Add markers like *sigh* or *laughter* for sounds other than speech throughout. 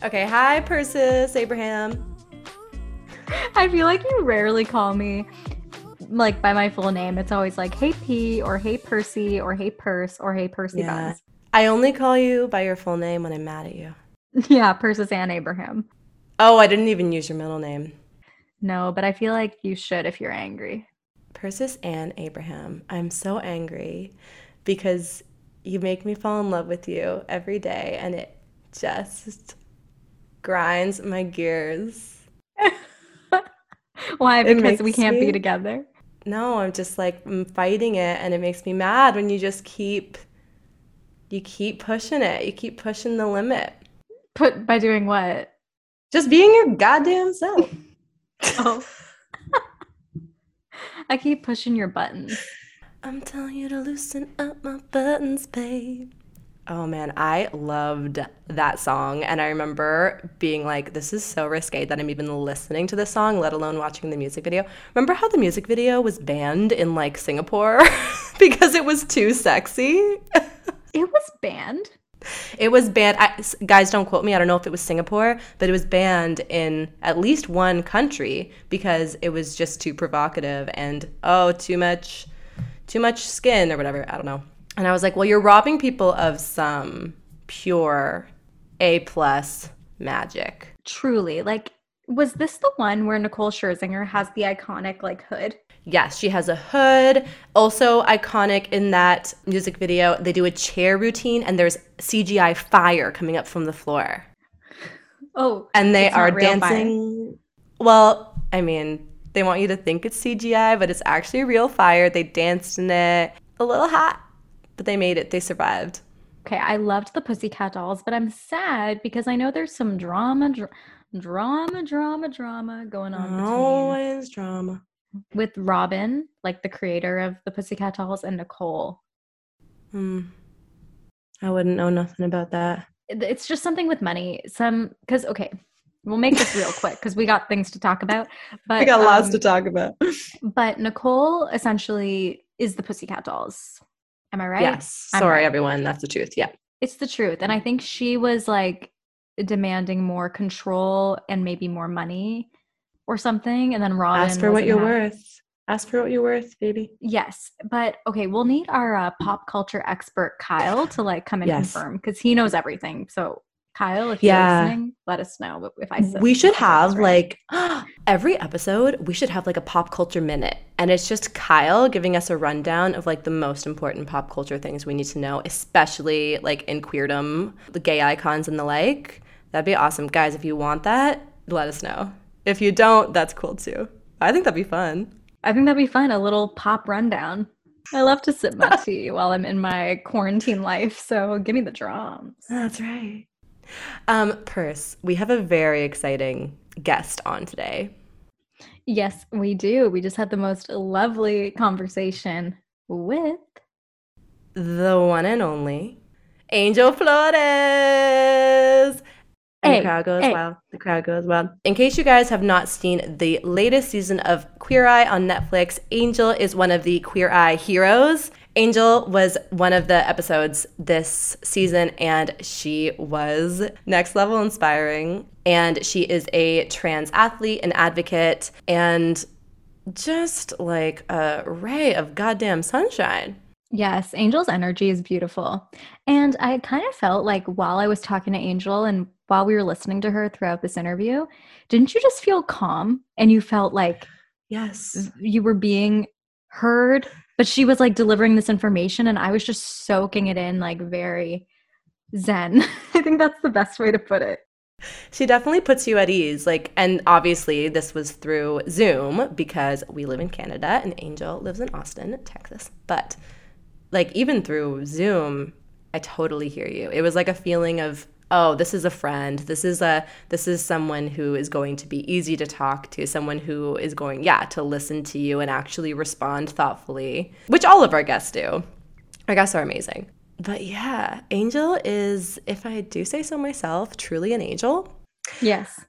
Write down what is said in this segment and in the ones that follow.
Okay, hi, Persis, Abraham. I feel like you rarely call me like by my full name. It's always like, hey P, or hey Percy, or hey Purse, or hey Percy Yeah. Buns. I only call you by your full name when I'm mad at you. *laughs* Yeah, Persis and Abraham. Oh, I didn't even use your middle name. No, but I feel like you should if you're angry. Persis and Abraham. I'm so angry because you make me fall in love with you every day and it just grinds my gears. *laughs* Why? Because we can't be together. No, I'm just like I'm fighting it and it makes me mad when you just keep you keep pushing it. You keep pushing the limit. Put by doing what? Just being your goddamn self. *laughs* *laughs* Oh. I keep pushing your buttons. I'm telling you to loosen up my buttons, babe. Oh man, I loved that song. And I remember being like, this is so risque that I'm even listening to this song, let alone watching the music video. Remember how the music video was banned in like Singapore *laughs* because it was too sexy? It was banned. It was banned. I, guys, don't quote me. I don't know if it was Singapore, but it was banned in at least one country because it was just too provocative and oh, too much, too much skin or whatever. I don't know. And I was like, well, you're robbing people of some pure A plus magic. Truly. Like, was this the one where Nicole Scherzinger has the iconic like hood? Yes, she has a hood. Also iconic in that music video, they do a chair routine and there's CGI fire coming up from the floor. Oh, and they are real fire. dancing. Well, I mean, they want you to think it's CGI, but it's actually real fire. They danced in it. A little hot, but they made it. They survived. okay. I loved the Pussycat Dolls, but I'm sad because I know there's some drama, dr- drama, drama, drama going on Always drama. with Robin, like the creator of the Pussycat Dolls, and Nicole. Hmm. I wouldn't know nothing about that. It's just something with money. Some because okay, we'll make this real quick because we got things to talk about. But I got lots um, to talk about. But Nicole essentially is the Pussycat Dolls. Am I right? Yes. I'm Sorry, right. everyone. That's the truth. Yeah. It's the truth. And I think she was like demanding more control and maybe more money or something. And then Robin Ask for what you're happy. worth. Ask for what you're worth, baby. Yes. But okay, we'll need our uh, pop culture expert Kyle to like come and Yes. confirm because he knows everything. So Kyle, if you're listening, let us know if I said we should if I was have right. like *gasps* every episode we should have like a pop culture minute and it's just kyle giving us a rundown of like the most important pop culture things we need to know especially like in queerdom the gay icons and the like that'd be awesome guys if you want that let us know if you don't that's cool too i think that'd be fun I think that'd be fun. A little pop rundown. I love to sip my *laughs* tea while I'm in my quarantine life. So give me the drums. that's right um purse we have a very exciting guest on today Yes, we do. We just had the most lovely conversation with. the one and only Angel Flores. And Hey, the crowd goes hey. wild. The crowd goes wild. In case you guys have not seen the latest season of Queer Eye on Netflix, Angel is one of the Queer Eye heroes. Angel was one of the episodes this season, and she was next level inspiring. And she is a trans athlete, an advocate, and just like a ray of goddamn sunshine. Yes, Angel's energy is beautiful. And I kind of felt like while I was talking to Angel and while we were listening to her throughout this interview, didn't you just feel calm and you felt like Yes. you were being heard, but she was like delivering this information and I was just soaking it in like very zen. *laughs* I think that's the best way to put it. She definitely puts you at ease. Like, and obviously, this was through Zoom because we live in Canada and Angel lives in Austin, Texas. But, like, even through Zoom, I totally hear you. It was like a feeling of, oh, this is a friend. This is a this is someone who is going to be easy to talk to. Someone who is going, yeah, to listen to you and actually respond thoughtfully, which all of our guests do. Our guests are amazing. But yeah, Angel is, if I do say so myself, truly an angel. Yes.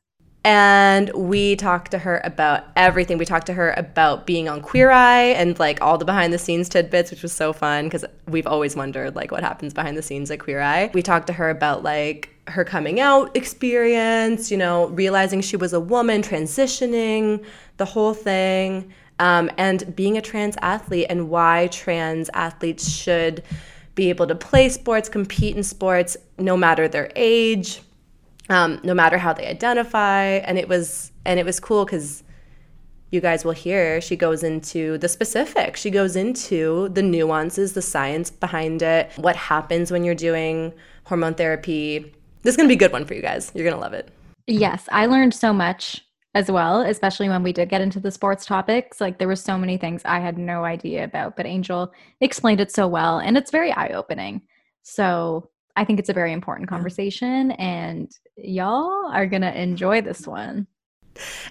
And we talked to her about everything. We talked to her about being on Queer Eye and like all the behind the scenes tidbits, which was so fun because we've always wondered like what happens behind the scenes at Queer Eye. We talked to her about like her coming out experience, you know, realizing she was a woman, transitioning, the whole thing, um, and being a trans athlete and why trans athletes should be able to play sports, compete in sports, no matter their age, um, no matter how they identify. And it was and it was cool because you guys will hear she goes into the specifics. She goes into the nuances, the science behind it, what happens when you're doing hormone therapy. This is gonna be a good one for you guys. You're gonna love it. Yes, I learned so much as well, especially when we did get into the sports topics. Like there were so many things I had no idea about, but Angel explained it so well and it's very eye-opening. So, I think it's a very important conversation and y'all are going to enjoy this one.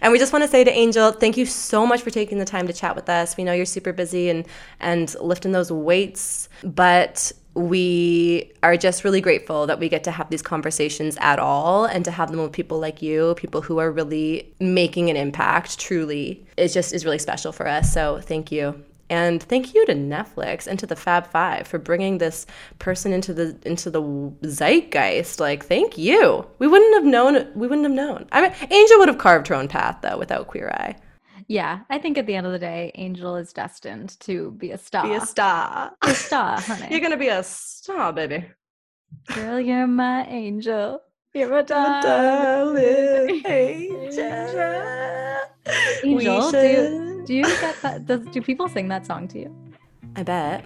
And we just want to say to Angel, thank you so much for taking the time to chat with us. We know you're super busy and and lifting those weights, but we are just really grateful that we get to have these conversations at all and to have them with people like you, people who are really making an impact truly. It just is really special for us. So thank you. And thank you to Netflix and to the Fab Five for bringing this person into the into the zeitgeist. Like, thank you. We wouldn't have known. We wouldn't have known. I mean, Angel would have carved her own path though without Queer Eye. Yeah, I think at the end of the day, Angel is destined to be a star. Be a star. a star, *laughs* honey. You're gonna be a star, baby. Girl, you're my angel. You're a darling, darling *laughs* angel. angel. Angel, do you, do you get that? Does, do people sing that song to you? I bet.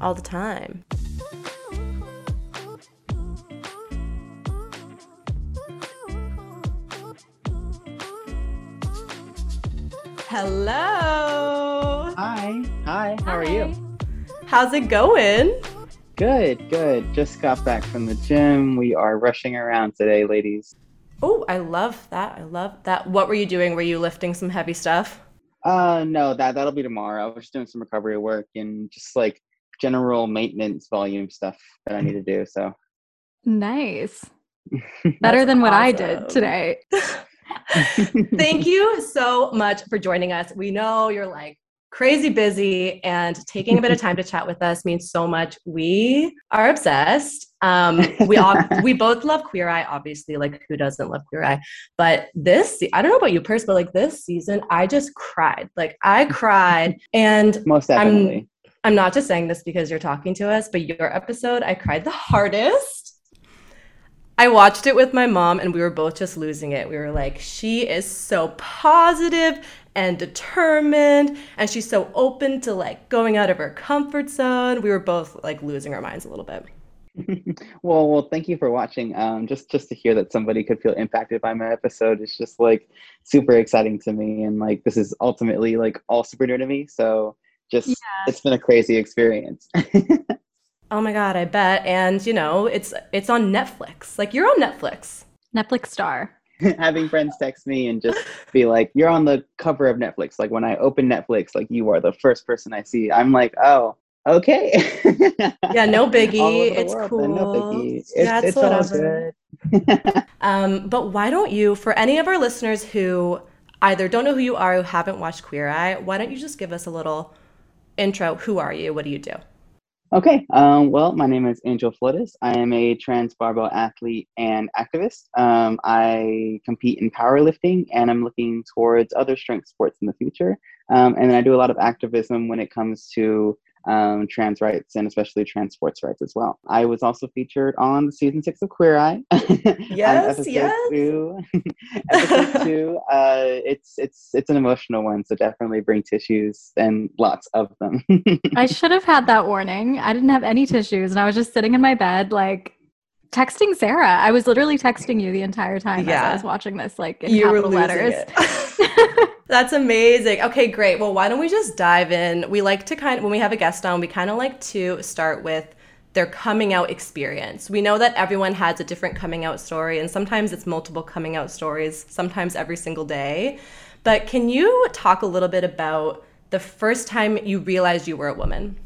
All the time. Hello. Hi. Hi. How are you? How's it going? Good, good. Just got back from the gym. We are rushing around today, ladies. Oh, I love that. I love that. What were you doing? Were you lifting some heavy stuff? Uh no, that that'll be tomorrow. I was just doing some recovery work and just like general maintenance volume stuff that I need to do. So Nice. *laughs* Better than what I did today. *laughs* Thank you so much for joining us. We know you're like crazy busy and taking a bit of time to chat with us means so much. We are obsessed. Um, we *laughs* all we both love Queer Eye, obviously. Like who doesn't love Queer Eye? But this, I don't know about you, Purse, but like this season, I just cried. Like I *laughs* cried, and Most definitely. I'm not just saying this because you're talking to us, but your episode, I cried the hardest. I watched it with my mom and we were both just losing it. We were like, she is so positive and determined and she's so open to like going out of her comfort zone. We were both like losing our minds a little bit. *laughs* well, well, thank you for watching. Um, just just to hear that somebody could feel impacted by my episode is just like super exciting to me, and like this is ultimately like all super new to me. So just it's been a crazy experience. *laughs* Oh my god, I bet. And you know, it's it's on Netflix. Like you're on Netflix. Netflix star. *laughs* Having friends text me and just be like, "You're on the cover of Netflix." Like when I open Netflix, like you are the first person I see. I'm like, "Oh, okay." Yeah, no *laughs* biggie. It's world, cool. No biggie. It's, Yeah, it's it's all whatever. good. *laughs* Um, but why don't you, for any of our listeners who either don't know who you are, who haven't watched Queer Eye, why don't you just give us a little intro? Who are you? What do you do? Okay. Um, well, my name is Angel Flores. I am a trans barbell athlete and activist. Um, I compete in powerlifting and I'm looking towards other strength sports in the future. Um, and I do a lot of activism when it comes to um, trans rights and especially trans sports rights as well. I was also featured on season six of Queer Eye. *laughs* yes, yes. Two, *laughs* episode two. Uh, it's it's it's an emotional one, so definitely bring tissues and lots of them. *laughs* I should have had that warning. I didn't have any tissues, and I was just sitting in my bed, like texting Sarah. I was literally texting you the entire time yeah. as I was watching this, like in you capital letters. *laughs* That's amazing. Okay, great. Well, why don't we just dive in? We like to kind of, when we have a guest on, we kind of like to start with their coming out experience. We know that everyone has a different coming out story, and sometimes it's multiple coming out stories, sometimes every single day. But can you talk a little bit about the first time you realized you were a woman?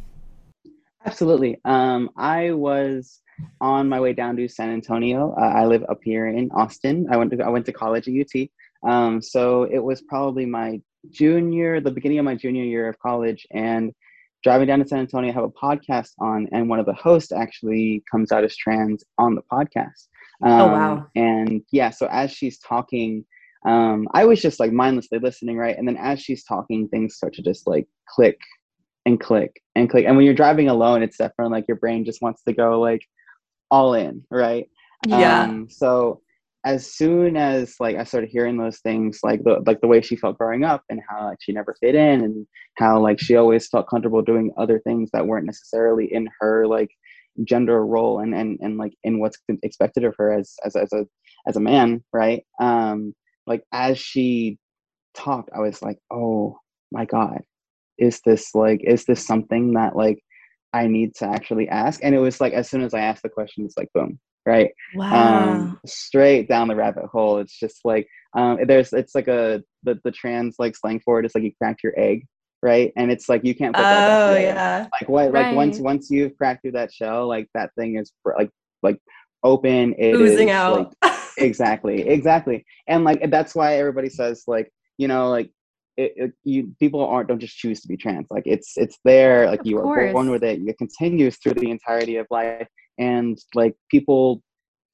Absolutely. Um, I was on my way down to San Antonio. Uh, I live up here in Austin. I went to I went to college at UT. Um, so it was probably my junior, the beginning of my junior year of college, and driving down to San Antonio, I have a podcast on, and one of the hosts actually comes out as trans on the podcast. Um, oh wow! And yeah, so as she's talking, um, I was just like mindlessly listening, right? And then as she's talking, things start to just like click and click and click. And when you're driving alone, it's definitely like your brain just wants to go like all in, right? Yeah. Um, so as soon as like I started hearing those things, like the like the way she felt growing up and how like she never fit in and how like she always felt comfortable doing other things that weren't necessarily in her like gender role and and, and like in what's expected of her as as as a as a man, right? Um like as she talked, I was like, oh my God, is this like is this something that like I need to actually ask? And it was like as soon as I asked the question, it's like boom, right? Wow. Um, straight down the rabbit hole. It's just like um, there's it's like a the, the trans like slang for it is like you cracked your egg, right? And it's like you can't put that. Oh yeah. Like what? Right. Like once once you've cracked through that shell, like that thing is like like open. It oozing is, out. Like, *laughs* exactly, exactly. And like that's why everybody says like you know like it, it, you people aren't don't just choose to be trans like it's it's there like of you course. are born with it it continues through the entirety of life and like people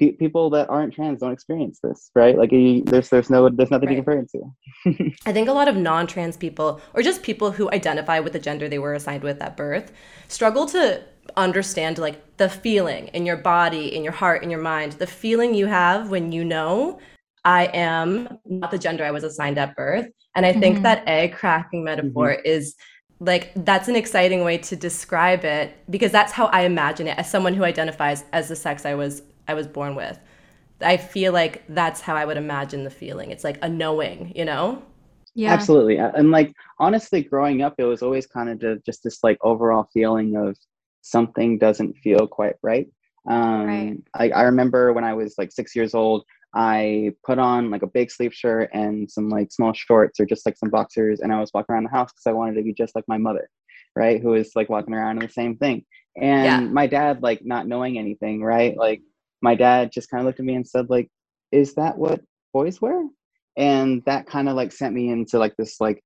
pe- people that aren't trans don't experience this right like you, there's there's no there's nothing right. to compare it to *laughs* i think a lot of non-trans people or just people who identify with the gender they were assigned with at birth struggle to understand like the feeling in your body in your heart in your mind the feeling you have when you know i am not the gender i was assigned at birth and i think mm-hmm. that egg cracking metaphor mm-hmm. is like that's an exciting way to describe it because that's how I imagine it as someone who identifies as the sex I was I was born with. I feel like that's how I would imagine the feeling. It's like a knowing, you know? Yeah. Absolutely. And like honestly growing up it was always kind of just this like overall feeling of something doesn't feel quite right. Um right. I, I remember when I was like 6 years old I put on like a big sleeve shirt and some like small shorts or just like some boxers, and I was walking around the house because I wanted to be just like my mother, right? Who was like walking around in the same thing. And yeah. my dad, like not knowing anything, right? Like my dad just kind of looked at me and said, like, "Is that what boys wear?" And that kind of like sent me into like this like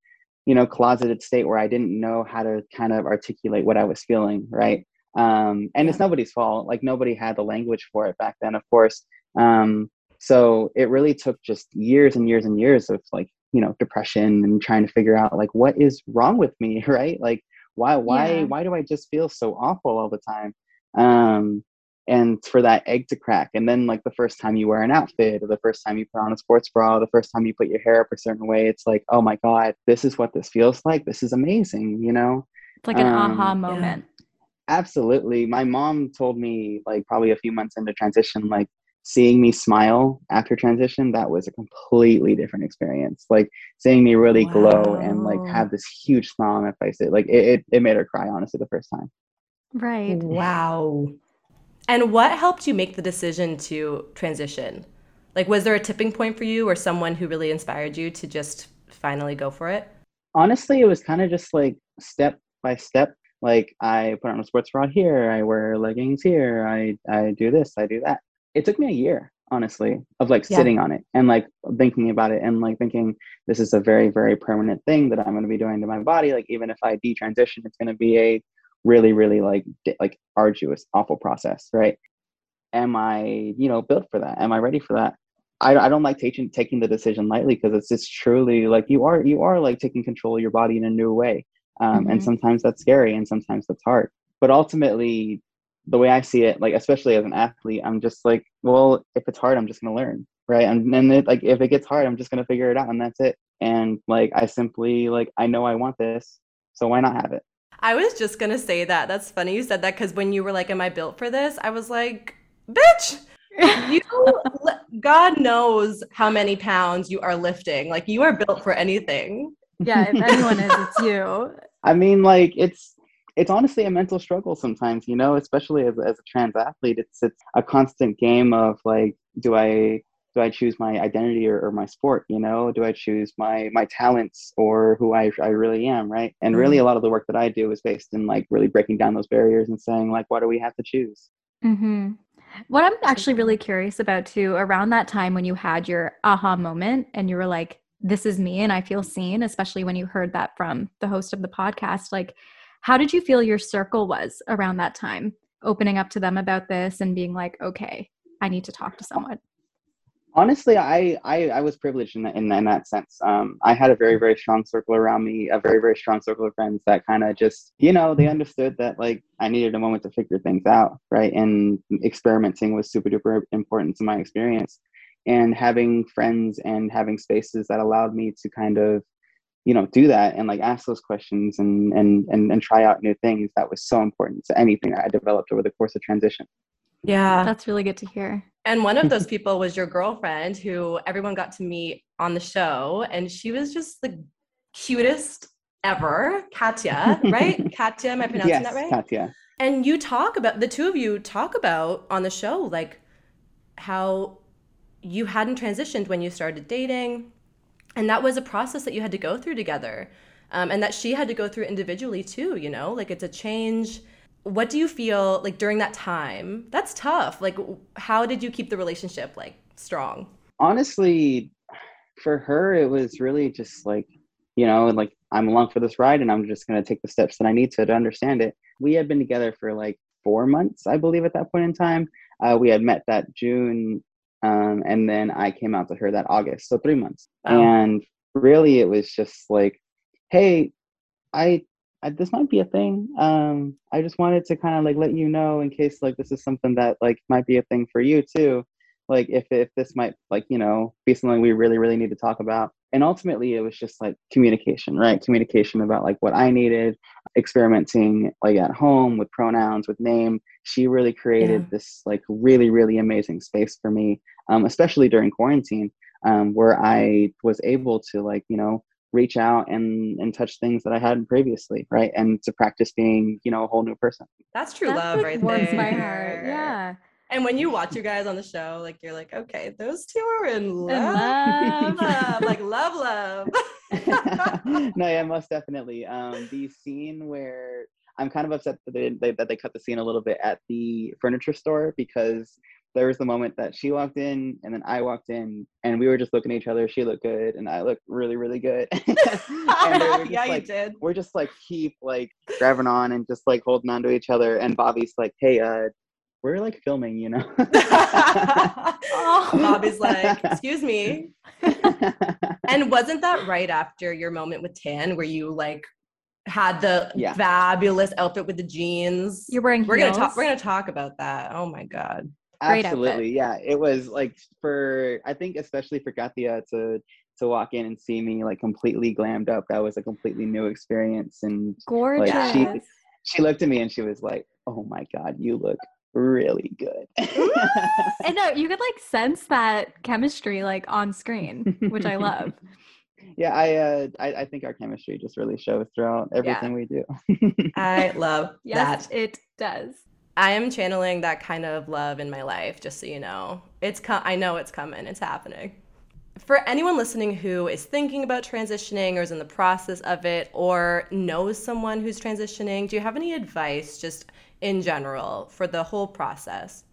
you know closeted state where I didn't know how to kind of articulate what I was feeling, right? Um, and it's nobody's fault. Like nobody had the language for it back then, of course. Um, so it really took just years and years and years of like you know depression and trying to figure out like what is wrong with me *laughs* right? Like why why yeah. why do i just feel so awful all the time? Um and for that egg to crack and then like the first time you wear an outfit or the first time you put on a sports bra the first time you put your hair up a certain way it's like oh my god this is what this feels like. This is amazing you know? It's like an um, aha moment. Yeah. absolutely. My mom told me like probably a few months into transition like seeing me smile after transition that was a completely different experience. Like seeing me really wow. glow and like have this huge smile on my face it like it, it, it made her cry honestly the first time. Right. Wow. And what helped you make the decision to transition? Like was there a tipping point for you or someone who really inspired you to just finally go for it? Honestly it was kind of just like step by step. Like i put on a sports bra here i wear leggings here i i do this i do that it took me a year honestly of like yeah. sitting on it and like thinking about it and like thinking this is a very very permanent thing that i'm going to be doing to my body. Like even if i detransition it's going to be a really really like like arduous awful process right? Am i you know built for that? Am i ready for that? I, I don't like taking taking the decision lightly because it's just truly like you are you are like taking control of your body in a new way. Um, Mhm. and sometimes that's scary and sometimes that's hard. But ultimately the way i see it like especially as an athlete i'm just like well if it's hard i'm just going to learn right and then it, like if it gets hard i'm just going to figure it out and that's it and like i simply like i know i want this so why not have it I was just gonna say that. That's funny you said that because when you were like, "Am I built for this?" I was like, "Bitch, you *laughs* God knows how many pounds you are lifting. Like you are built for anything." yeah, if anyone is, it's you. *laughs* I mean, like it's it's honestly a mental struggle sometimes, you know, especially as as a trans athlete. It's it's a constant game of like, do I do I choose my identity or, or my sport? You know, do I choose my my talents or who I I really am, right? And really, a lot of the work that I do is based in like really breaking down those barriers and saying like, why do we have to choose? Mm-hmm. What I'm actually really curious about too, around that time when you had your aha moment and you were like, this is me and I feel seen, especially when you heard that from the host of the podcast, like, how did you feel your circle was around that time, opening up to them about this and being like, okay, I need to talk to someone? honestly I, I i was privileged in that in, in that sense. Um i had a very very strong circle around me a very very strong circle of friends that kind of just you know they understood that like i needed a moment to figure things out right? And experimenting was super duper important to my experience. And having friends and having spaces that allowed me to kind of you know do that and like ask those questions and and and, and try out new things that was so important to anything that i developed over the course of transition Yeah. That's really good to hear. And one of those *laughs* people was your girlfriend who everyone got to meet on the show. And she was just the cutest ever, Katya, right? *laughs* Katya, am I pronouncing yes that right? katya And you talk about, the two of you talk about on the show, like how you hadn't transitioned when you started dating. And that was a process that you had to go through together. Um, and that she had to go through individually too, you know? Like it's a change. What do you feel like during that time? That's tough. Like, how did you keep the relationship like strong? honestly for her it was really just like you know like i'm along for this ride and i'm just going to take the steps that i need to to understand it we had been together for like four months i believe at that point in time uh, we had met that june um, and then i came out to her that august so three months. Wow. and really it was just like hey I, I this might be a thing. Um i just wanted to kind of like let you know in case like this is something that like might be a thing for you too. Like if if this might like you know be something we really really need to talk about. And ultimately it was just like communication right? Communication about like what i needed experimenting like at home with pronouns with name she really created Yeah. this like really really amazing space for me um, especially during quarantine um, where i was able to like you know reach out and and touch things that i hadn't previously right and to practice being you know a whole new person That's true That, love like, right warms there. my heart. Yeah. And when you watch you guys on the show, like you're like, okay, those two are in love. love. love, *laughs* like love, love. *laughs* no, *laughs* yeah, most definitely. Um, the scene where I'm kind of upset that they, they that they cut the scene a little bit at the furniture store because there was the moment that she walked in and then I walked in and we were just looking at each other. She looked good and I looked really really good. and they were just yeah, like, you did. we're just like keep like grabbing on and just like holding on to each other. And Bobby's like, hey, uh, we're like filming, you know. *laughs* *laughs* Oh, Bobby's like, *laughs* excuse me. And wasn't that right after your moment with Tan where you like had the Yeah. fabulous outfit with the jeans? You're wearing we're gonna talk we're gonna talk about that. Oh my god. Great outfit. Absolutely, yeah. It was like for I think especially for Katia to to walk in and see me like completely glammed up. That was a completely new experience, and Gorgeous. she- she looked at me and she was like, "Oh my god, you look really good." *laughs* and no, you could like sense that chemistry like on screen, which I love. *laughs* yeah, I, uh, I I think our chemistry just really shows throughout everything we do. I *laughs* love Yes, that. it does. I am channeling that kind of love in my life, just so you know. It's co- I know it's coming. It's happening. For anyone listening who is thinking about transitioning or is in the process of it or knows someone who's transitioning, do you have any advice just in general for the whole process?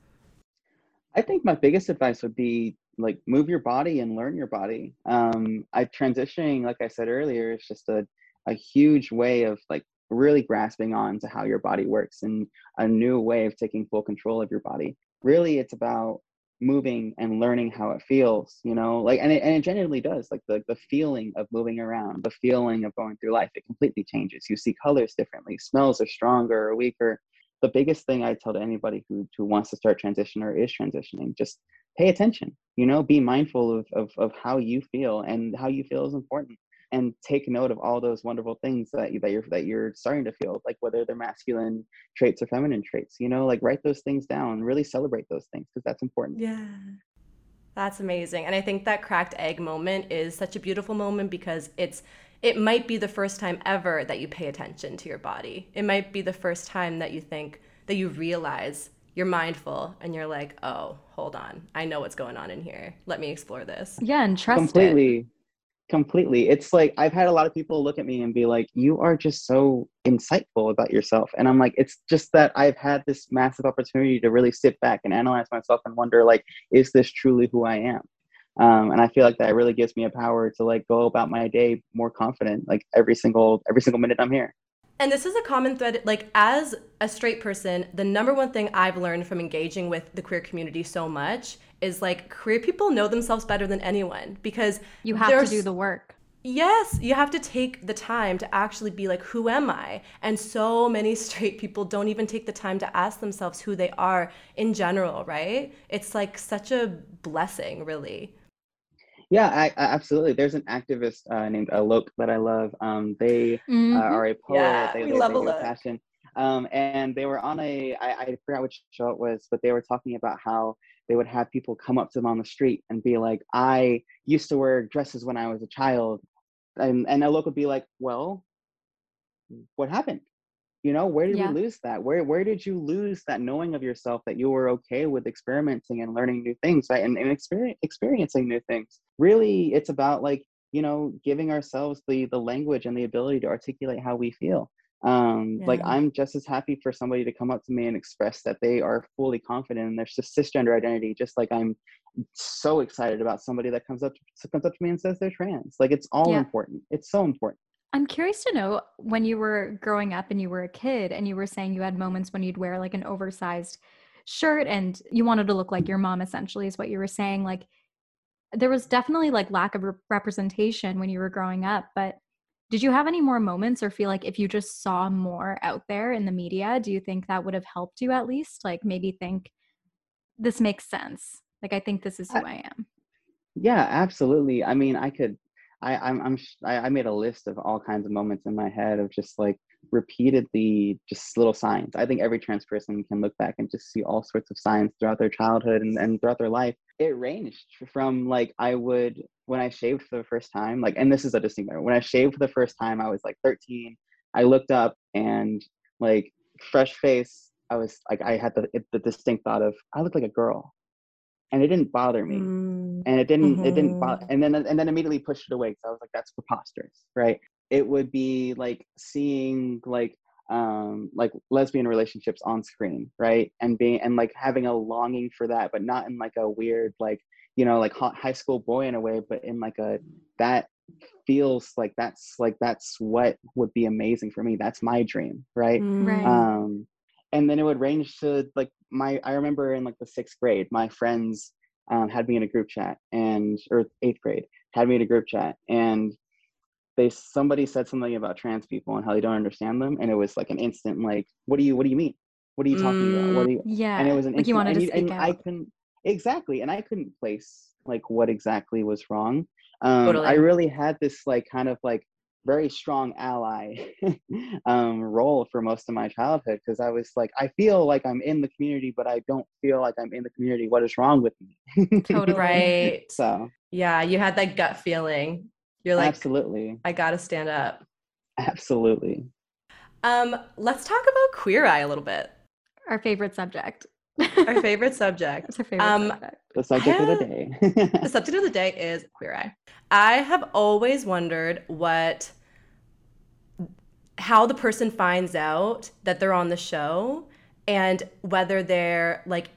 I think my biggest advice would be like move your body and learn your body. Um, I transitioning, like I said earlier, is just a, a huge way of like really grasping on to how your body works and a new way of taking full control of your body. Really, it's about moving and learning how it feels you know like and it, and it genuinely does like the, the feeling of moving around the feeling of going through life it completely changes you see colors differently smells are stronger or weaker the biggest thing i tell to anybody who, who wants to start transition or is transitioning just pay attention you know be mindful of, of, of how you feel and how you feel is important. And take note of all those wonderful things that you, that you're that you're starting to feel like whether they're masculine traits or feminine traits you know like write those things down really celebrate those things because that's important. Yeah. That's amazing. And i think that cracked egg moment is such a beautiful moment because it's it might be the first time ever that you pay attention to your body. It might be the first time that you think that you realize you're mindful and you're like oh hold on. I know what's going on in here. Let me explore this. Yeah and trust completely. It completely. It's like i've had a lot of people look at me and be like you are just so insightful about yourself. And i'm like it's just that i've had this massive opportunity to really sit back and analyze myself and wonder like is this truly who i am um, and i feel like that really gives me a power to like go about my day more confident like every single every single minute i'm here and this is a common thread. Like, as a straight person, the number one thing I've learned from engaging with the queer community so much is like queer people know themselves better than anyone because you have to do the work. Yes, you have to take the time to actually be like, who am I? And so many *laughs* straight people don't even take the time to ask themselves who they are in general, right? It's like such a blessing, really. Yeah, I, I, absolutely. There's an activist uh, named Alok that I love. Um, they mm-hmm. uh, are a poet. Yeah, they, we they, love they Alok. Passion. Um, and they were on a I, I forgot which show it was, but they were talking about how they would have people come up to them on the street and be like, "I used to wear dresses when I was a child," and and Alok would be like, "Well, what happened? You know where did yeah. we lose that? Where where did you lose that knowing of yourself that you were okay with experimenting and learning new things right? And, and experience, experiencing new things. Really it's about like you know giving ourselves the the language and the ability to articulate how we feel. Um yeah. like i'm just as happy for somebody to come up to me and express that they are fully confident in their cisgender identity just like i'm so excited about somebody that comes up to, comes up to me and says they're trans. Like it's all yeah. important. It's so important I'm curious to know when you were growing up and you were a kid and you were saying you had moments when you'd wear like an oversized shirt and you wanted to look like your mom essentially is what you were saying like there was definitely like lack of re- representation when you were growing up but did you have any more moments or feel like if you just saw more out there in the media do you think that would have helped you at least? Like maybe think this makes sense. Like i think this is uh who I, I am. Yeah absolutely. I mean i could I, I'm, I'm I made a list of all kinds of moments in my head of just like repeatedly just little signs. I think every trans person can look back and just see all sorts of signs throughout their childhood and, and throughout their life. It ranged from like I would when I shaved for the first time, like, and this is a distinct when I shaved for the first time, I was like 13. I looked up and like fresh face. I was like, I had the, the distinct thought of I look like a girl and it didn't bother me mm. and it didn't mm-hmm. it didn't bother mm-hmm. and then and then immediately pushed it away because i was like that's preposterous right it would be like seeing like um like lesbian relationships on screen right and being and like having a longing for that but not in like a weird like you know like high school boy in a way but in like a that feels like that's like that's what would be amazing for me that's my dream right right um and then it would range to like my i remember in like the sixth grade my friends um, had me in a group chat and or eighth grade had me in a group chat and they somebody said something about trans people and how they don't understand them and it was like an instant like what do you what do you mean what are you talking mm, about what do you yeah and it was an like instant, you wanted to and, speak and out. i couldn't exactly and i couldn't place like what exactly was wrong um totally. i really had this like kind of like very strong ally *laughs* um, role for most of my childhood because I was like, I feel like I'm in the community, but I don't feel like I'm in the community. What is wrong with me? *laughs* totally. Right. So, yeah, you had that gut feeling. You're like, absolutely. I got to stand up. Absolutely. Um, let's talk about Queer Eye a little bit. Our favorite subject. Our favorite subject. It's our favorite um, subject. The subject have, of the day. *laughs* the subject of the day is Queer Eye. I have always wondered what how the person finds out that they're on the show and whether they're like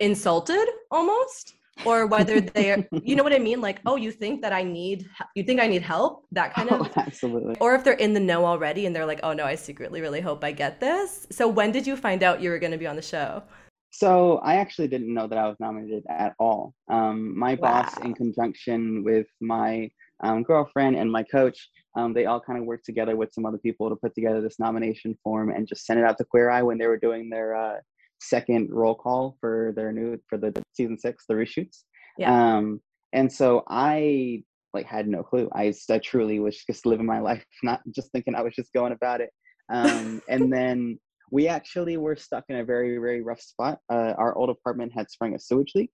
insulted almost or whether *laughs* they're you know what i mean like oh you think that i need you think i need help that kind of *laughs* oh, absolutely or if they're in the know already and they're like oh no i secretly really hope i get this so when did you find out you were going to be on the show So I actually didn't know that I was nominated at all. Um, my wow. boss, in conjunction with my um, girlfriend and my coach, um, they all kind of worked together with some other people to put together this nomination form and just send it out to Queer Eye when they were doing their uh, second roll call for their new for the season six, the reshoots. Yeah. Um, and so I like had no clue. I, I truly was just living my *laughs* life, not just thinking I was just going about it. Um, and then we actually were stuck in a very, very rough spot. Uh, our old apartment had sprung a sewage leak.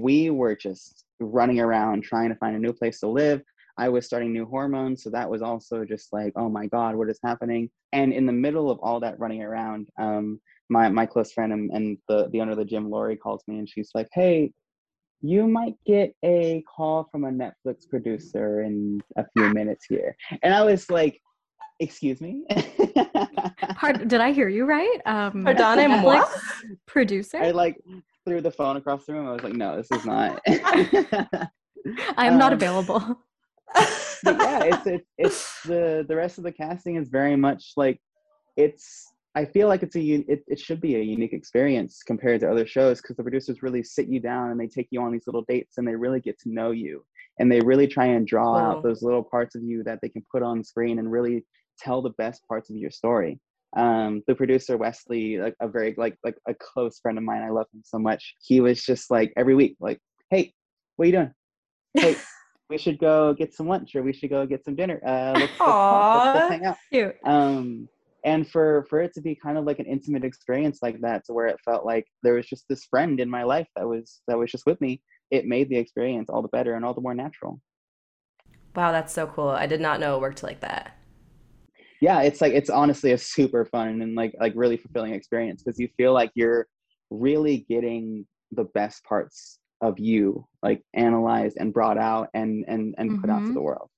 We were just running around trying to find a new place to live. I was starting new hormones, so that was also just like, oh my god, what is happening? And in the middle of all that running around, um, my my close friend and, and the the owner of the gym, Lori, calls me and she's like, hey, you might get a call from a Netflix producer in a few minutes here. And I was like, excuse me. *laughs* Pardon, did I hear you right? Um, Pardon, Netflix producer. I like threw the phone across the room. I was like, no, this is not. *laughs* I am um, not available but yeah, it's it's it's the the rest of the casting is very much like it's. I feel like it's a it, it should be a unique experience compared to other shows because the producers really sit you down and they take you on these little dates and they really get to know you and they really try and draw wow. out those little parts of you that they can put on screen and really tell the best parts of your story. Um, the producer Wesley, like a very like like a close friend of mine, I love him so much. He was just like every week, like, "Hey, what are you doing? Hey, *laughs* we should go get some lunch or we should go get some dinner. Uh, let's, let's, talk, let's, let's hang out. Cute. Um, and for for it to be kind of like an intimate experience like that, to where it felt like there was just this friend in my life that was that was just with me, it made the experience all the better and all the more natural. Wow, that's so cool. I did not know it worked like that. Yeah, it's like it's honestly a super fun and like like really fulfilling experience because you feel like you're really getting the best parts of you like analyzed and brought out and and and mm-hmm. put out to mm-hmm. the world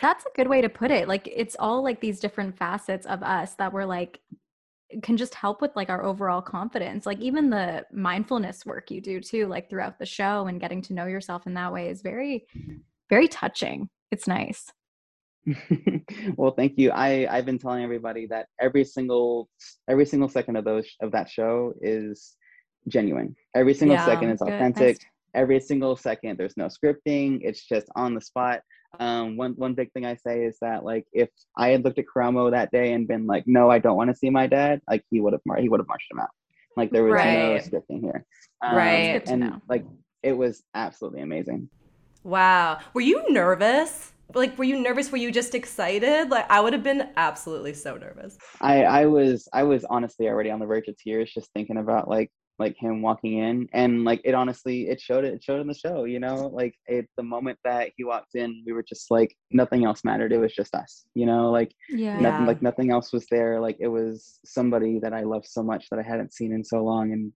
that's a good way to put it like it's all like these different facets of us that we're like can just help with like our overall confidence like even the mindfulness work you do too like throughout the show and getting to know yourself in that way is very very touching it's nice *laughs* well thank you i i've been telling everybody that every single every single second of those of that show is genuine. Every single yeah, second is authentic. Every single second, there's no scripting. It's just on the spot. Um, one one big thing I say is that like if I had looked at Karamo that day and been like, no, I don't want to see my dad, like he would have mar- he would have marched him out. Like there was right. no scripting here. Um, right. And like it was absolutely amazing. Wow. Were you nervous? Like were you nervous? Were you just excited? Like I would have been absolutely so nervous. I I was I was honestly already on the verge of tears just thinking about like like him walking in. And like it honestly it showed it, it showed in the show you know? Like it the moment that he walked in we were just like nothing else mattered. It was just us you know? Like yeah. nothing like nothing else was there. Like it was somebody that i loved so much that i hadn't seen in so long. And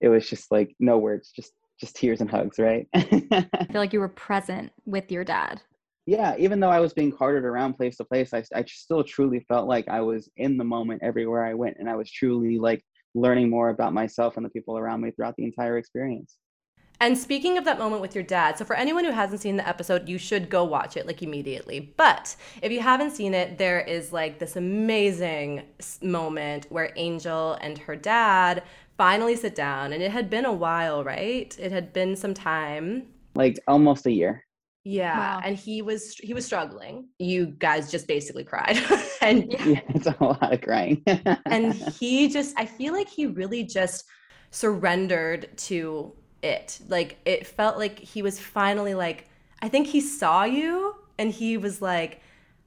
it was just like no words just just tears and hugs right? *laughs* I feel like you were present with your dad yeah even though i was being carted around place to place I, I still truly felt like i was in the moment everywhere i went and i was truly like learning more about myself and the people around me throughout the entire experience. And speaking of that moment with your dad, so for anyone who hasn't seen the episode, you should go watch it like immediately. But if you haven't seen it, there is like this amazing moment where Angel and her dad finally sit down. And it had been a while, right? It had been some time. Like almost a year. Yeah, wow. and he was he was struggling. You guys just basically cried, *laughs* and yeah, it's a lot of crying. and *laughs* he just, I feel like he really just surrendered to it. Like it felt like he was finally like, I think he saw you, and he was like,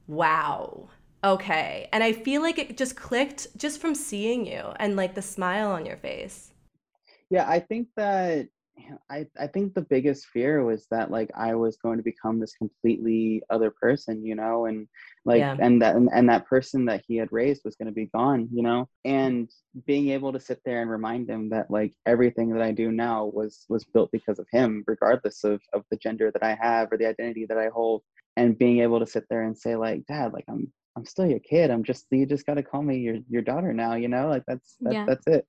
"Wow, okay." And I feel like it just clicked just from seeing you and like the smile on your face. Yeah, I think that I, I think the biggest fear was that like I was going to become this completely other person, you know, and like yeah. and that and, and that person that he had raised was going to be gone, you know, mm. and being able to sit there and remind him that like everything that I do now was was built because of him, regardless of of the gender that I have or the identity that I hold, and being able to sit there and say like, Dad, like I'm I'm still your kid. I'm just you just got to call me your your daughter now, you know, like that's that's yeah. that's it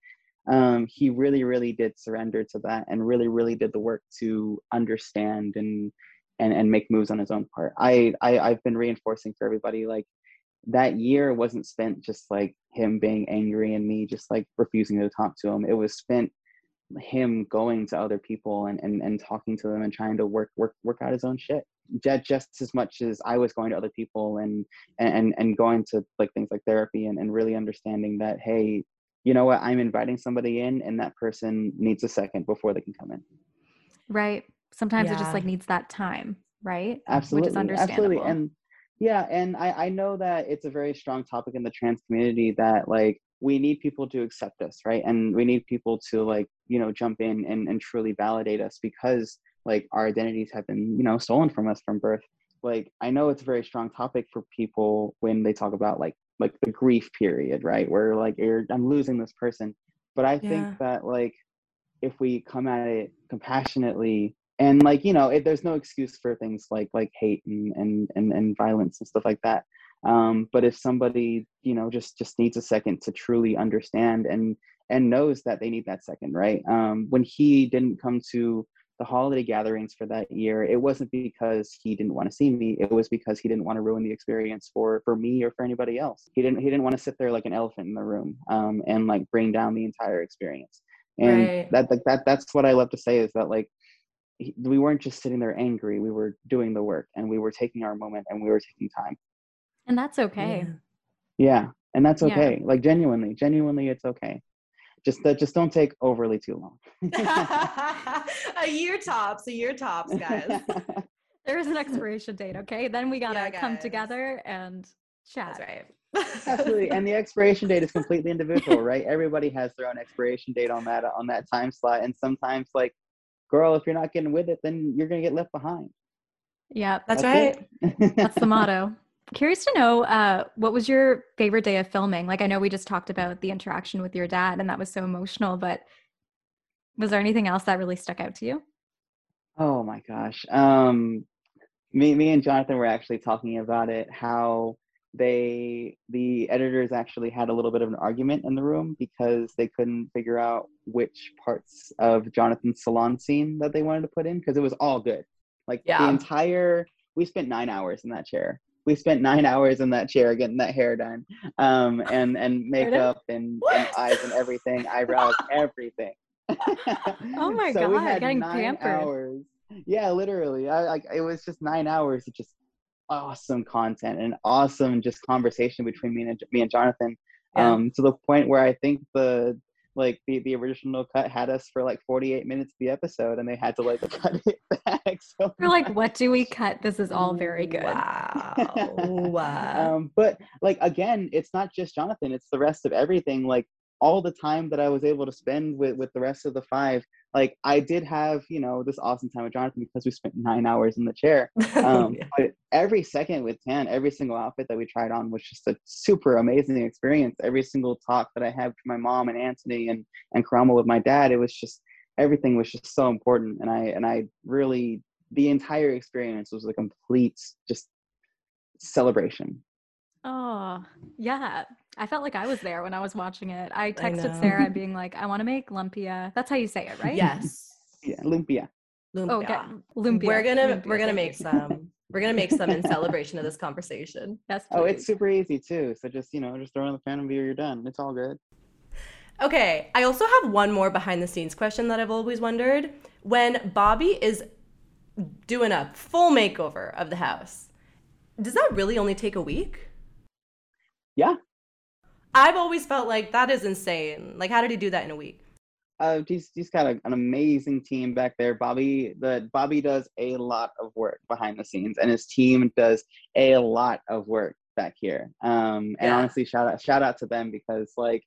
um, he really, really did surrender to that and really, really did the work to understand and and and make moves on his own part. I, I I've been reinforcing for everybody like that year wasn't spent just like him being angry and me just like refusing to talk to him it was spent him going to other people and, and, and talking to them and trying to work work work out his own shit just as much as I was going to other people and and and going to like things like therapy and, and really understanding that hey you know what? I'm inviting somebody in and that person needs a second before they can come in. Right. Sometimes yeah. it just like needs that time right? Absolutely Which is understandable. absolutely. and yeah and I, I know that it's a very strong topic in the trans community that like we need people to accept us right? And we need people to like you know jump in and, and truly validate us because like our identities have been you know stolen from us from birth. Like i know it's a very strong topic for people when they talk about like like the grief period right? Where like i'm losing this person. But i yeah. think that like if we come at it compassionately and like you know it, there's no excuse for things like like hate and, and and and violence and stuff like that. Um but if somebody you know just just needs a second to truly understand and and knows that they need that second right? Um when he didn't come to the holiday gatherings for that year it wasn't because he didn't want to see me it was because he didn't want to ruin the experience for for me or for anybody else he didn't he didn't want to sit there like an elephant in the room um and like bring down the entire experience and right. that like that that's what i love to say is that like we weren't just sitting there angry we were doing the work and we were taking our moment and we were taking time and that's okay yeah, yeah. and that's okay yeah. like genuinely genuinely it's okay just that just don't take overly too long. *laughs* *laughs* A year tops a year tops guys. *laughs* There is an expiration date okay? Then we gotta yeah, come together and chat. That's right. Absolutely and the expiration date is completely individual right? Everybody has their own expiration date on that on that time slot and sometimes like girl, if you're not getting with it, then you're going to get left behind. Yeah, that's, that's right. that's the motto. Curious to know uh, what was your favorite day of filming? Like, I know we just talked about the interaction with your dad, and that was so emotional, but was there anything else that really stuck out to you? Oh my gosh. Um, me, me and Jonathan were actually talking about it, how they the editors actually had a little bit of an argument in the room because they couldn't figure out which parts of Jonathan's salon scene that they wanted to put in because it was all good. Like yeah. the entire we spent nine hours in that chair. We spent nine hours in that chair getting that hair done, um, and and *laughs* makeup and, and eyes and everything, eyebrows, *laughs* everything. oh my *laughs* so god, we had getting nine pampered. Hours. Yeah, literally. I like it was just nine hours of just awesome content and awesome just conversation between me and me and Jonathan. Yeah. Um, to the point where I think the like the, the original cut had us for like 48 minutes of the episode and they had to like *laughs* cut it back so we're like what do we cut? This is all very good. wow. *laughs* Wow. Um, but like again it's not just jonathan it's the rest of everything like all the time that i was able to spend with with the rest of the five like I did have, you know, this awesome time with Jonathan because we spent nine hours in the chair. *laughs* Um, yeah. But every second with Tan, every single outfit that we tried on was just a super amazing experience. Every single talk that I had with my mom and Antoni and and Karamo with my dad, it was just everything was just so important. And I and I really the entire experience was a complete just celebration. Oh, yeah. I felt like I was there when I was watching it. I texted I Sarah being *laughs* like, I want to make lumpia. That's how you say it, right? Yes. Yeah, lumpia. Oh, lumpia. Oh, okay. lumpia. We're gonna lumpia. we're gonna make some. We're gonna make some in *laughs* celebration of this conversation. Yes. Please. Oh, it's super easy too. So just you know, just throw in the pan and beer, you're done. It's all good. Okay. I also have one more behind the scenes question that I've always wondered. When Bobby is doing a full makeover of the house, does that really only take a week? Yeah. I've always felt like that is insane. Like, how did he do that in a week? Uh, he's he's got a, an amazing team back there. Bobby, the Bobby does a lot of work behind the scenes, and his team does a lot of work back here. Um, and yeah. honestly, shout out shout out to them because like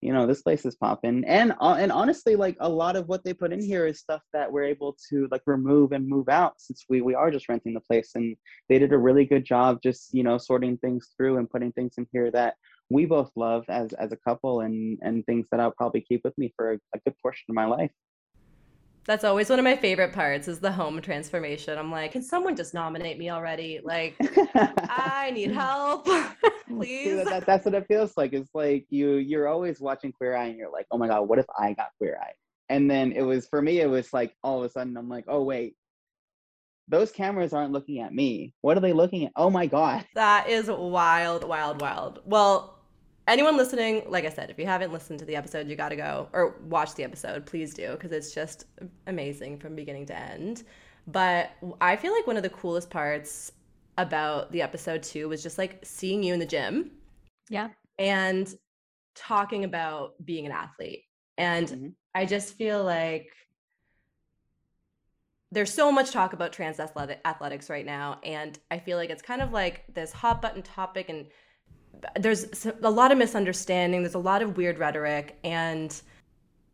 you know this place is popping and uh, and honestly like a lot of what they put in here is stuff that we're able to like remove and move out since we we are just renting the place. And they did a really good job just you know sorting things through and putting things in here that we both love as as a couple and and things that I'll probably keep with me for a, a good portion of my life that's always one of my favorite parts is the home transformation. I'm like, can someone just nominate me already? Like, I need *laughs* help, *laughs* please. That, that, that's what it feels like. It's like you you're always watching Queer Eye and you're like, oh my god, what if I got Queer Eye? And then it was for me, it was like all of a sudden I'm like, oh wait, those cameras aren't looking at me. What are they looking at? Oh my god. That is wild, wild, wild. Well, anyone listening, like I said, if you haven't listened to the episode, you got to go or watch the episode. Please do because it's just amazing from beginning to end. But I feel like one of the coolest parts about the episode too was just like seeing you in the gym. Yeah. And talking about being an athlete. And mm-hmm. I just feel like there's so much talk about trans athletic, athletics right now and i feel like it's kind of like this hot button topic and there's a lot of misunderstanding there's a lot of weird rhetoric and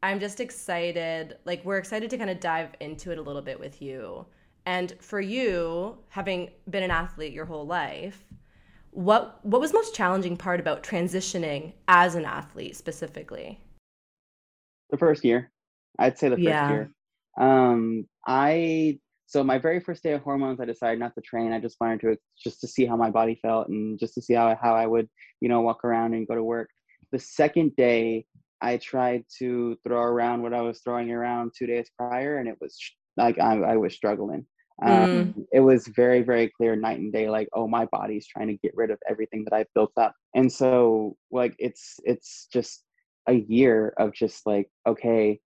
i'm just excited like we're excited to kind of dive into it a little bit with you. And for you having been an athlete your whole life what what was most challenging part about transitioning as an athlete specifically? The first year. I'd say the first yeah. year. Um i so my very first day of hormones, I decided not to train. I just wanted to just to see how my body felt and just to see how how I would, you know, walk around and go to work. The second day, I tried to throw around what I was throwing around two days prior, and it was like I, I was struggling. Um, mm. It was very, very clear night and day. Like, oh, my body's trying to get rid of everything that I've built up, and so like it's it's just a year of just like okay,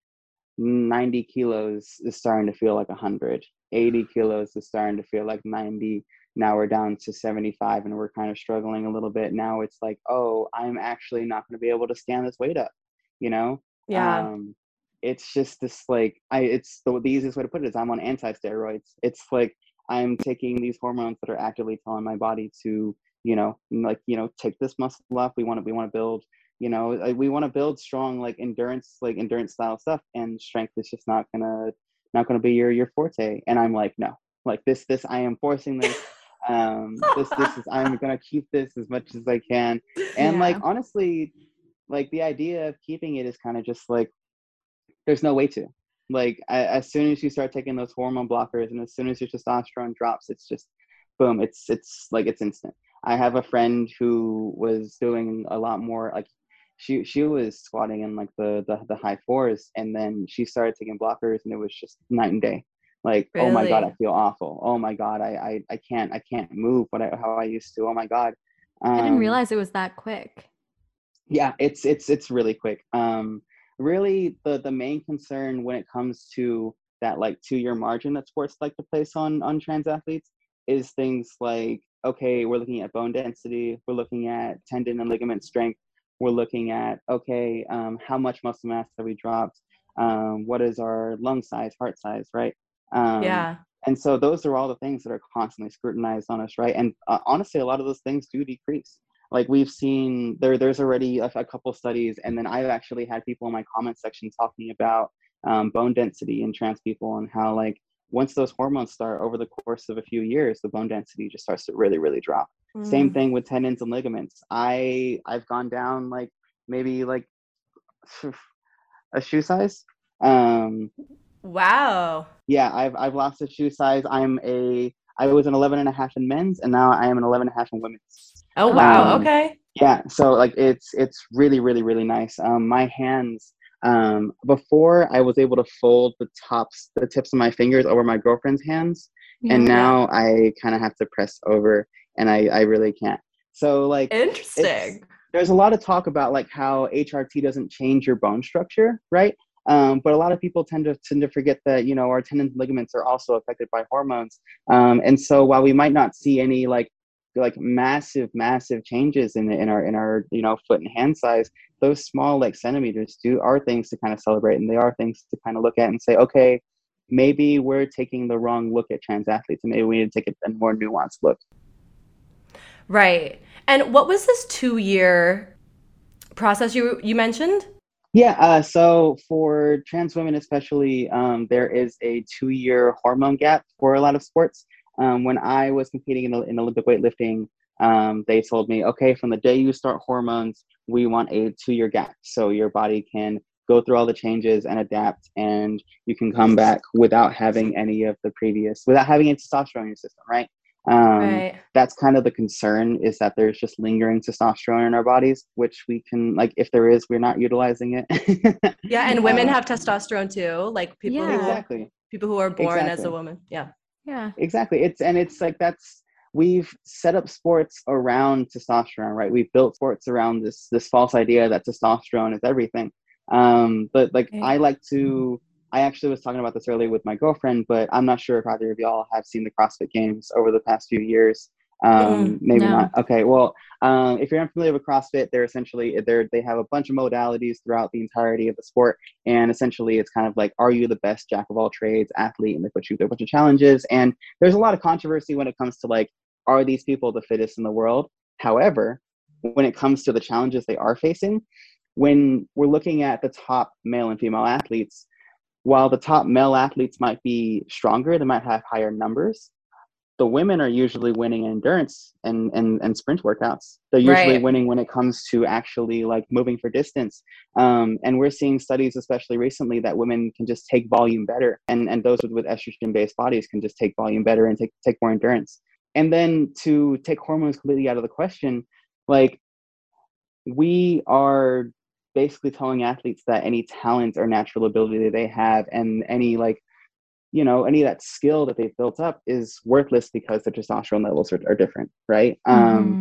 90 kilos is starting to feel like 100 80 kilos is starting to feel like 90 now we're down to 75 and we're kind of struggling a little bit. Now it's like oh i'm actually not going to be able to stand this weight up you know? Yeah. Um, it's just this like i it's the, the easiest way to put it is i'm on anti-steroids. It's like i'm taking these hormones that are actively telling my body to you know like you know take this muscle up. We want to we want to build you know we want to build strong like endurance like endurance style stuff and strength is just not gonna not going to be your your forte. And i'm like no. Like this this i am forcing this. Um this this is i'm going to keep this as much as i can. And yeah. like honestly like the idea of keeping it is kind of just like there's no way to. Like I, as soon as you start taking those hormone blockers and as soon as your testosterone drops it's just boom it's it's like it's instant. I have a friend who was doing a lot more like she she was squatting in like the, the the high fours and then she started taking blockers and it was just night and day. Like really? oh my god i feel awful. Oh my god i i, I can't i can't move what I, how i used to. Oh my god. Um, i didn't um, realize it was that quick. Yeah it's it's it's really quick. Um really the the main concern when it comes to that like two year margin that sports like to place on on trans athletes is things like okay we're looking at bone density we're looking at tendon and ligament strength we're looking at okay um, how much muscle mass have we dropped? Um, what is our lung size heart size right? Um, yeah. and so those are all the things that are constantly scrutinized on us right? And uh, honestly a lot of those things do decrease. Like we've seen there there's already a, a couple studies and then i've actually had people in my comment section talking about um, bone density in trans people and how like once those hormones start over the course of a few years the bone density just starts to really really drop mm. same thing with tendons and ligaments. I i've gone down like maybe like a shoe size um wow. yeah i've i've lost a shoe size. I'm a i was an 11 and a half in men's and now i am an 11 and a half in women's. Oh wow. Um, okay. yeah so like it's it's really really really nice. Um my hands um, before I was able to fold the tops, the tips of my fingers over my girlfriend's hands, yeah. and now I kind of have to press over, and I I really can't. So like interesting. There's a lot of talk about like how HRT doesn't change your bone structure, right? Um, but a lot of people tend to tend to forget that you know our tendons ligaments are also affected by hormones. Um, and so while we might not see any like like massive massive changes in in our in our you know foot and hand size those small like centimeters do are things to kind of celebrate and they are things to kind of look at and say okay maybe we're taking the wrong look at trans athletes and maybe we need to take a more nuanced look right and what was this two year process you you mentioned yeah, uh, so for trans women especially, um, there is a two-year hormone gap for a lot of sports. Um, when I was competing in, in Olympic weightlifting, um, they told me, okay, from the day you start hormones, we want a two year gap. So your body can go through all the changes and adapt, and you can come back without having any of the previous, without having any testosterone in your system, right? Um, right. That's kind of the concern is that there's just lingering testosterone in our bodies, which we can, like, if there is, we're not utilizing it. yeah, and *laughs* women um, have testosterone too, like people. Yeah. Exactly. People who are born exactly. as a woman. Yeah Yeah. Exactly. It's and it's like that's we've set up sports around testosterone, right? We've built sports around this this false idea that testosterone is everything. Um, but like Right. I like to I actually was talking about this earlier with my girlfriend, but I'm not sure if either of y'all have seen the CrossFit Games over the past few years. Um, maybe no. not. Okay, well, um, if you're unfamiliar with CrossFit, they're essentially they're they have a bunch of modalities throughout the entirety of the sport, and essentially it's kind of like, are you the best jack of all trades athlete? And they put you through a bunch of challenges, and there's a lot of controversy when it comes to like, are these people the fittest in the world? However, when it comes to the challenges they are facing, when we're looking at the top male and female athletes, while the top male athletes might be stronger, they might have higher numbers. The women are usually winning in endurance and, and, and sprint workouts. They're usually Right. winning when it comes to actually like moving for distance. Um, and we're seeing studies, especially recently, that women can just take volume better, and and those with, with estrogen-based bodies can just take volume better and take take more endurance. And then to take hormones completely out of the question, like we are basically telling athletes that any talent or natural ability that they have and any like you know any of that skill that they've built up is worthless because the testosterone levels are, are different right? Um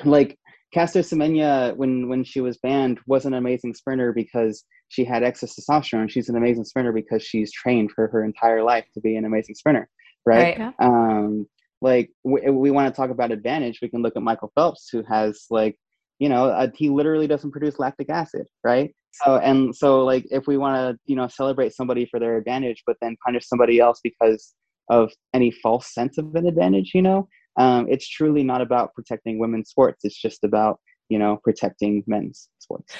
Mhm. like Caster Semenya when when she was banned was an amazing sprinter because she had excess testosterone. She's an amazing sprinter because she's trained for her entire life to be an amazing sprinter right, Right. Um like we, we want to talk about advantage. We can look at michael phelps who has like you know uh, he literally doesn't produce lactic acid right so and so like if we want to you know celebrate somebody for their advantage but then punish somebody else because of any false sense of an advantage you know um, it's truly not about protecting women's sports it's just about you know protecting men's sports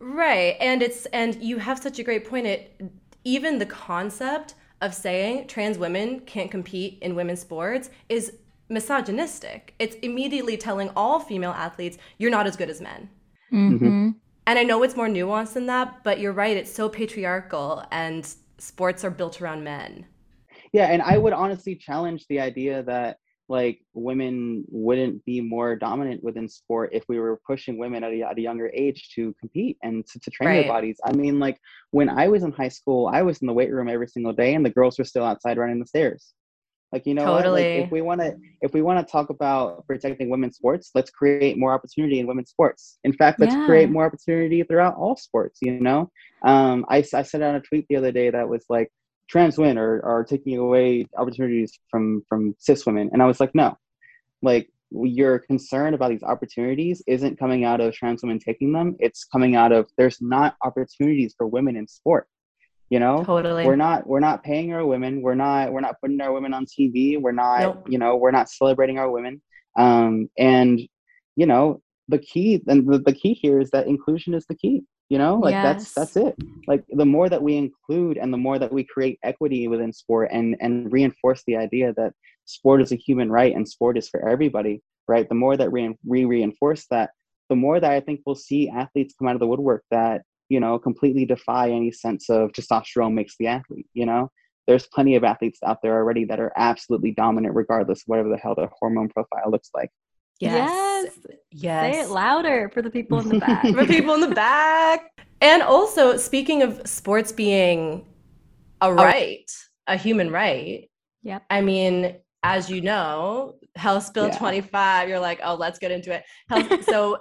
Right. And it's and you have such a great point. It even the concept of saying trans women can't compete in women's sports is misogynistic. It's immediately telling all female athletes you're not as good as men. Mhm. And I know it's more nuanced than that, but you're right, it's so patriarchal and sports are built around men. yeah and i would honestly challenge the idea that like women wouldn't be more dominant within sport if we were pushing women at a, at a younger age to compete and to, to train Right. their bodies i mean like when i was in high school i was in the weight room every single day and the girls were still outside running the stairs like you know what? like if we want to if we want to talk about protecting women's sports let's create more opportunity in women's sports. In fact let's Yeah. create more opportunity throughout all sports you know? Um i, I sent out a tweet the other day that was like trans women are, are taking away opportunities from from cis women. And i was like no. Like your concern about these opportunities isn't coming out of trans women taking them. It's coming out of there's not opportunities for women in sport you know? Totally. we're not we're not paying our women. We're not we're not putting our women on tv we're not Nope. you know we're not celebrating our women. Um and you know the key and the, the key here is that inclusion is the key you know? Like that's Yes. that's it. Like the more that we include and the more that we create equity within sport and and reinforce the idea that sport is a human right and sport is for everybody right? The more that we, we reinforce that the more that i think we'll see athletes come out of the woodwork that you know completely defy any sense of testosterone makes the athlete you know there's plenty of athletes out there already that are absolutely dominant regardless of whatever the hell their hormone profile looks like yes. Yes. Say it louder for the people in the *laughs* back. for people in the back. And also, speaking of sports being a right, a human right, Yep. I mean, as you know, House Bill Yeah. 25, you're like, oh, let's get into it. House, *laughs* so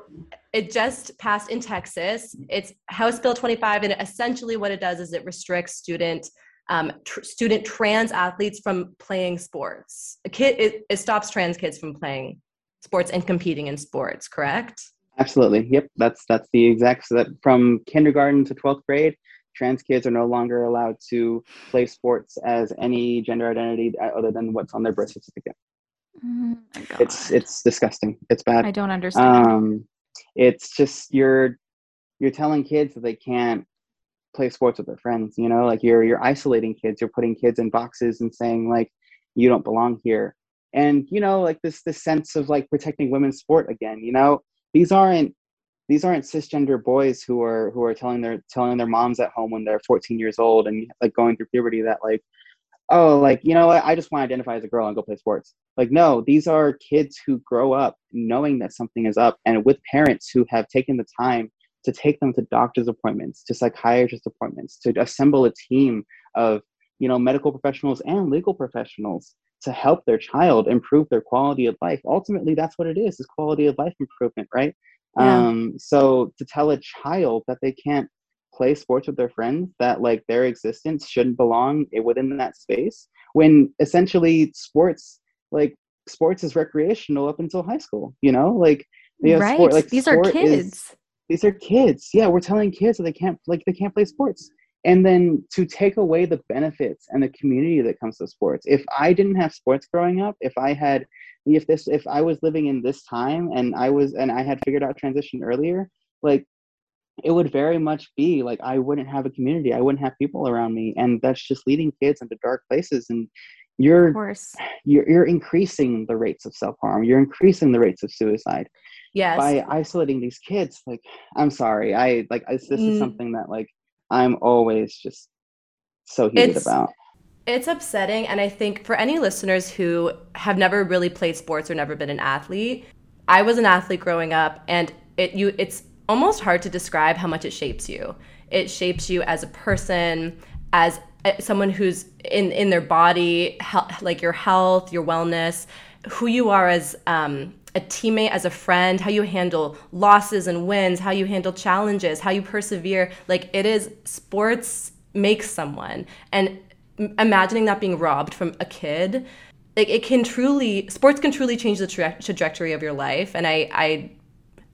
it just passed in Texas. It's House Bill 25, and essentially what it does is it restricts student um, tr- student trans athletes from playing sports. A kid, it, it stops trans kids from playing sports and competing in sports. Correct? Absolutely. Yep. That's that's the exact so that from kindergarten to 12th grade, trans kids are no longer allowed to play sports as any gender identity uh, other than what's on their birth certificate. Oh God. It's it's disgusting. It's bad. I don't understand. Um it's just you're you're telling kids that they can't play sports with their friends, you know? Like you're you're isolating kids, you're putting kids in boxes and saying like you don't belong here. And you know, like this this sense of like protecting women's sport again, you know? These aren't these aren't cisgender boys who are who are telling their telling their moms at home when they're 14 years old and like going through puberty that like oh like you know what? I just want to identify as a girl and go play sports. Like no these are kids who grow up knowing that something is up and with parents who have taken the time to take them to doctor's appointments to psychiatrist appointments to assemble a team of you know medical professionals and legal professionals to help their child improve their quality of life. Ultimately that's what it is is quality of life improvement right? Yeah. um so to tell a child that they can't play sports with their friends that like their existence shouldn't belong within that space when essentially sports like sports is recreational up until high school you know? Like right sport, like these are kids is, these are kids. Yeah we're telling kids that they can't like they can't play sports. And then to take away the benefits and the community that comes to sports. If i didn't have sports growing up if i had if this if i was living in this time and i was and i had figured out transition earlier like it would very much be like i wouldn't have a community i wouldn't have people around me and that's just leading kids into dark places and you're you're, you're increasing the rates of self-harm you're increasing the rates of suicide. Yes. By isolating these kids like i'm sorry i like this, this mm. is something that like i'm always just so heated it's, about. it's upsetting and i think for any listeners who have never really played sports or never been an athlete i was an athlete growing up and it you it's almost hard to describe how much it shapes you. It shapes you as a person, as someone who's in in their body, like your health, your wellness, who you are as um, a teammate, as a friend, how you handle losses and wins, how you handle challenges, how you persevere. Like it is sports makes someone, and imagining that being robbed from a kid like it can truly sports can truly change the tra- trajectory of your life and i i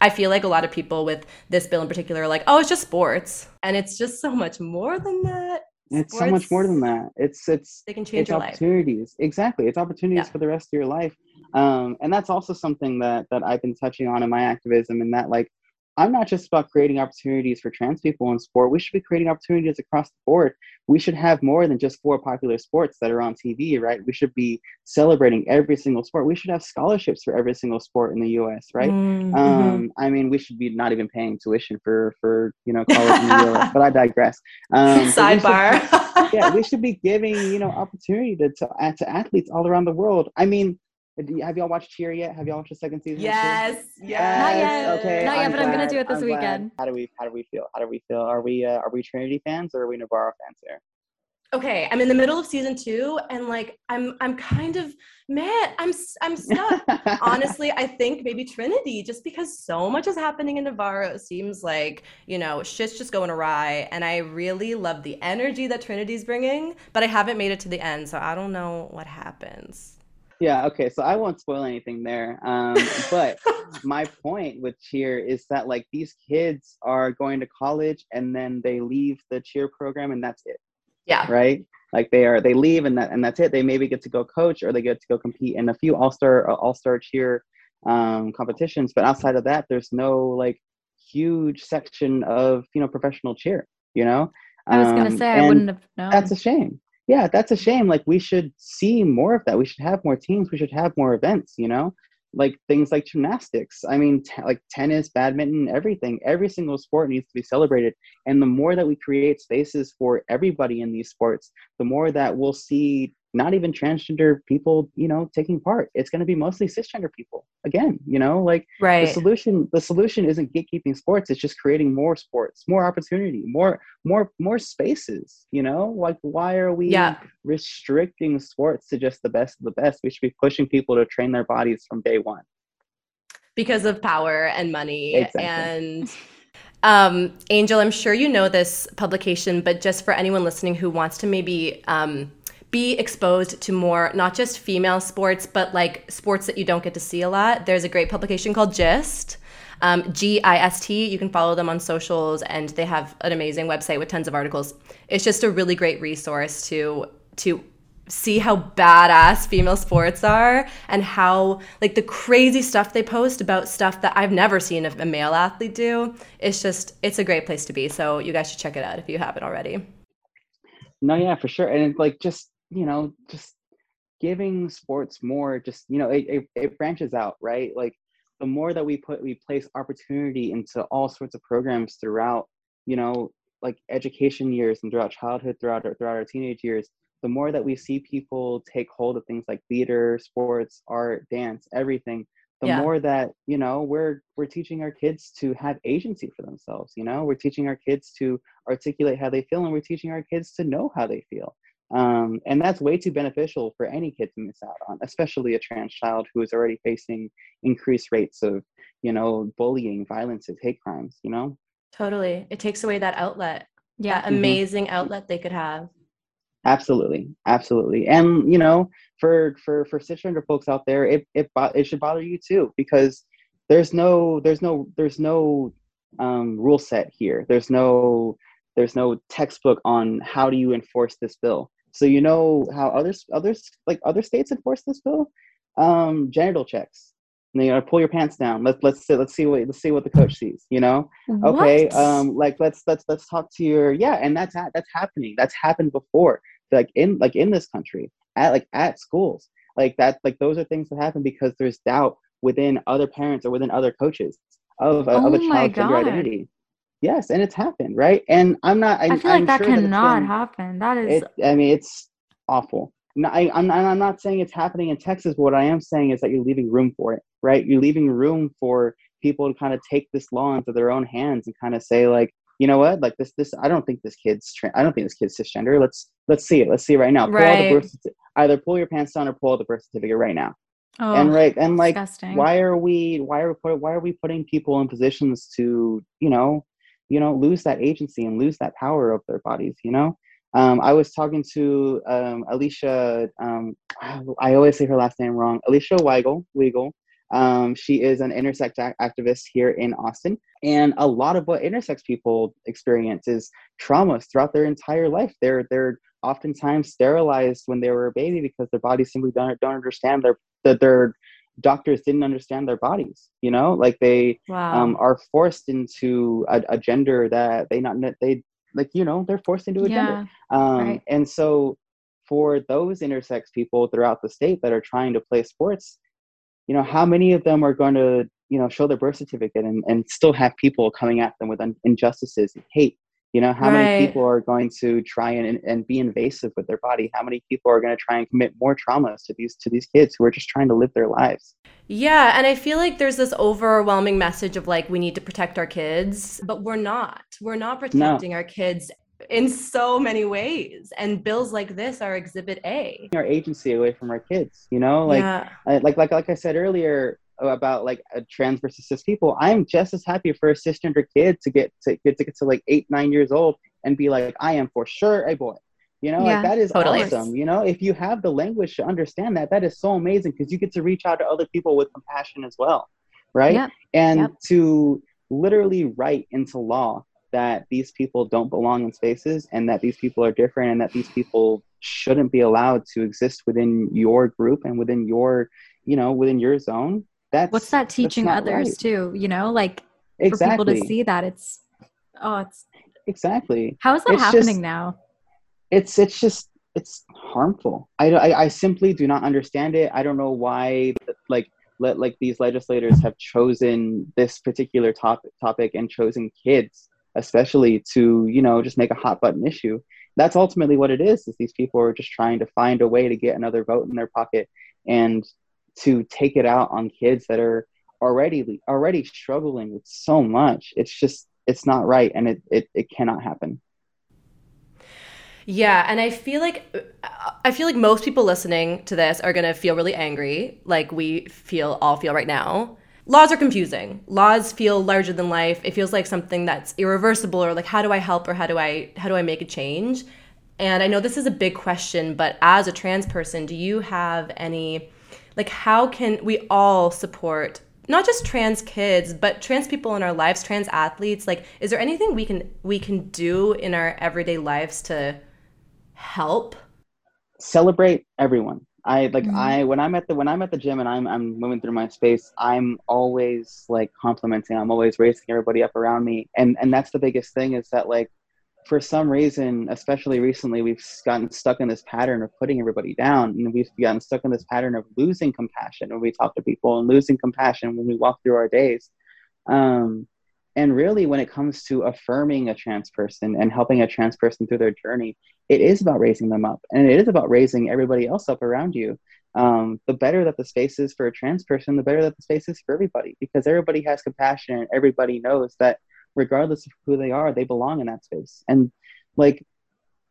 I feel like a lot of people with this bill in particular are like, oh, it's just sports. And it's just so much more than that. It's so much more than that. It's it's they can change it's your opportunities. Life. Exactly. It's opportunities yeah. for the rest of your life. Um, and that's also something that that I've been touching on in my activism and that like I'm not just about creating opportunities for trans people in sport. We should be creating opportunities across the board. We should have more than just four popular sports that are on TV, right? We should be celebrating every single sport. We should have scholarships for every single sport in the U.S., right? Mm-hmm. Um, I mean, we should be not even paying tuition for for you know college in the U.S. *laughs* But I digress. Um, Sidebar. We should, yeah, we should be giving you know opportunity to, to to athletes all around the world. I mean have y'all watched Cheer yet? Have y'all watched the second season? Yes, yes. Not yet. Okay. Not yet, but I'm gonna do it this I'm weekend. Glad. How do we How do we feel? How do we feel? Are we uh, Are we Trinity fans or are we Navarro fans here? Okay, I'm in the middle of season two, and like I'm I'm kind of man, I'm I'm stuck. *laughs* Honestly, I think maybe Trinity, just because so much is happening in Navarro. It seems like you know shit's just going awry, and I really love the energy that Trinity's bringing, but I haven't made it to the end, so I don't know what happens yeah okay so i won't spoil anything there um, but *laughs* my point with cheer is that like these kids are going to college and then they leave the cheer program and that's it. Yeah. Right? Like they are they leave and that and that's it. They maybe get to go coach or they get to go compete in a few all-star uh, all-star cheer um, competitions but outside of that there's no like huge section of you know professional cheer you know? I was gonna um, say i wouldn't have known. that's a shame yeah that's a shame like we should see more of that we should have more teams we should have more events you know? Like things like gymnastics i mean t- like tennis badminton everything every single sport needs to be celebrated and the more that we create spaces for everybody in these sports the more that we'll see not even transgender people you know taking part. It's going to be mostly cisgender people again you know like right. the solution the solution isn't gatekeeping sports it's just creating more sports more opportunity more more more spaces you know? Like why are we yeah. restricting sports to just the best of the best? We should be pushing people to train their bodies from day one. Because of power and money exactly. and um, Angel, I'm sure you know this publication, but just for anyone listening who wants to maybe um, be exposed to more not just female sports but like sports that you don't get to see a lot there's a great publication called gist um, g-i-s-t you can follow them on socials and they have an amazing website with tons of articles it's just a really great resource to to see how badass female sports are and how like the crazy stuff they post about stuff that I've never seen a male athlete do. It's just it's a great place to be. So you guys should check it out if you haven't already. No, yeah, for sure. And like just you know, just giving sports more, just, you know, it, it, it branches out, right? Like the more that we put, we place opportunity into all sorts of programs throughout, you know, like education years and throughout childhood, throughout our, throughout our teenage years, the more that we see people take hold of things like theater, sports, art, dance, everything, the yeah. more that you know we're we're teaching our kids to have agency for themselves you know we're teaching our kids to articulate how they feel and we're teaching our kids to know how they feel Um, and that's way too beneficial for any kid to miss out on, especially a trans child who is already facing increased rates of, you know, bullying, violences, hate crimes, you know? Totally. It takes away that outlet. Yeah. That amazing mm-hmm. outlet they could have. Absolutely. Absolutely. And, you know, for for for cisgender folks out there, it it it should bother you too because there's no there's no there's no um, rule set here. There's no there's no textbook on how do you enforce this bill. So you know how others others like other states enforce this bill? Um, genital checks. And you know, pull your pants down. Let's let's see, let's see what let's see what the coach sees. You know, what? okay. Um, like let's let's let's talk to your yeah, and that's ha- that's happening. That's happened before. Like in like in this country at like at schools like that like those are things that happen because there's doubt within other parents or within other coaches of a, oh of a child's gender identity yes and it's happened right? And i'm not i, I feel like I'm that sure cannot that been, happen. That is it, i mean it's awful. No, I, I'm, I'm not saying it's happening in texas but what i am saying is that you're leaving room for it right? You're leaving room for people to kind of take this law into their own hands and kind of say like you know what? Like this this i don't think this kid's tra- i don't think this kid's cisgender. Let's let's see it. Let's see it right now. Pull right. the birth either pull your pants down or pull the birth certificate right now. Oh, and right and like disgusting. why are we why are we why are we putting people in positions to you know you know lose that agency and lose that power of their bodies you know um, I was talking to um, Alicia. Um, I always say her last name wrong. Alicia Weigel. Weigel. Um, she is an intersex activist here in Austin. And a lot of what intersex people experience is traumas throughout their entire life. They're, they're oftentimes sterilized when they were a baby because their bodies simply don't, don't understand their, that their doctors didn't understand their bodies, you know, like they wow. um, are forced into a, a, gender that they not, they like, you know, they're forced into a yeah, gender. Um, right. And so for those intersex people throughout the state that are trying to play sports, you know how many of them are going to you know show their birth certificate and, and still have people coming at them with un- injustices and hate you know how right. many people are going to try and, and be invasive with their body how many people are going to try and commit more traumas to these to these kids who are just trying to live their lives yeah and i feel like there's this overwhelming message of like we need to protect our kids but we're not we're not protecting no. our kids in so many ways and bills like this are exhibit a our agency away from our kids you know like yeah. Like like like i said earlier about like a trans versus cis people i'm just as happy for a cisgender kid to get to get to get to like eight nine years old and be like i am for sure a boy you know yeah, like that is totally. awesome you know if you have the language to understand that that is so amazing because you get to reach out to other people with compassion as well right yep. and yep. to literally write into law that these people don't belong in spaces and that these people are different and that these people shouldn't be allowed to exist within your group and within your you know within your zone that's what's that teaching others right. too you know like exactly. for people to see that it's oh it's exactly. How is that it's happening just, now? It's it's just it's harmful. I, I i simply do not understand it. I don't know why like let like these legislators have chosen this particular topic topic and chosen kids especially to you know just make a hot button issue. That's ultimately what it is is these people are just trying to find a way to get another vote in their pocket and to take it out on kids that are already already struggling with so much it's just it's not right and it it, it cannot happen yeah, and I feel like I feel like most people listening to this are going to feel really angry like we feel all feel right now laws are confusing. Laws feel larger than life. It feels like something that's irreversible or like how do I help or how do I how do I make a change? And I know this is a big question, but as a trans person, do you have any like how can we all support not just trans kids, but trans people in our lives, trans athletes? Like is there anything we can we can do in our everyday lives to help? Celebrate everyone I like mm-hmm. I when I'm at the when I'm at the gym and I'm I'm moving through my space, I'm always like complimenting. I'm always raising everybody up around me, and and that's the biggest thing is that like for some reason, especially recently, we've gotten stuck in this pattern of putting everybody down, and we've gotten stuck in this pattern of losing compassion when we talk to people and losing compassion when we walk through our days. Um, and really, when it comes to affirming a trans person and helping a trans person through their journey, it is about raising them up and it is about raising everybody else up around you. Um, the better that the space is for a trans person, the better that the space is for everybody because everybody has compassion and everybody knows that regardless of who they are, they belong in that space. And like,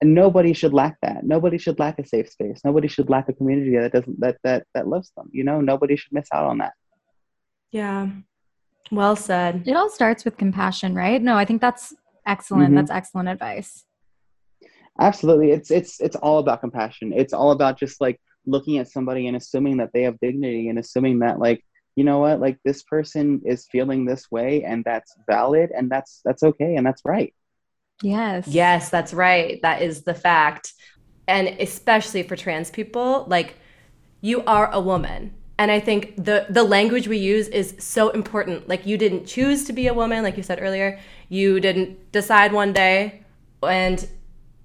and nobody should lack that. Nobody should lack a safe space. Nobody should lack a community that doesn't that that that loves them you know? Nobody should miss out on that. Yeah. Well said. It all starts with compassion right? No i think that's excellent. Mm-hmm. that's excellent advice. Absolutely. It's it's it's all about compassion. It's all about just like looking at somebody and assuming that they have dignity and assuming that like you know what like this person is feeling this way and that's valid and that's that's okay and that's right. Yes. Yes that's right. That is the fact. And especially for trans people like you are a woman. And i think the the language we use is so important. Like you didn't choose to be a woman like you said earlier. You didn't decide one day and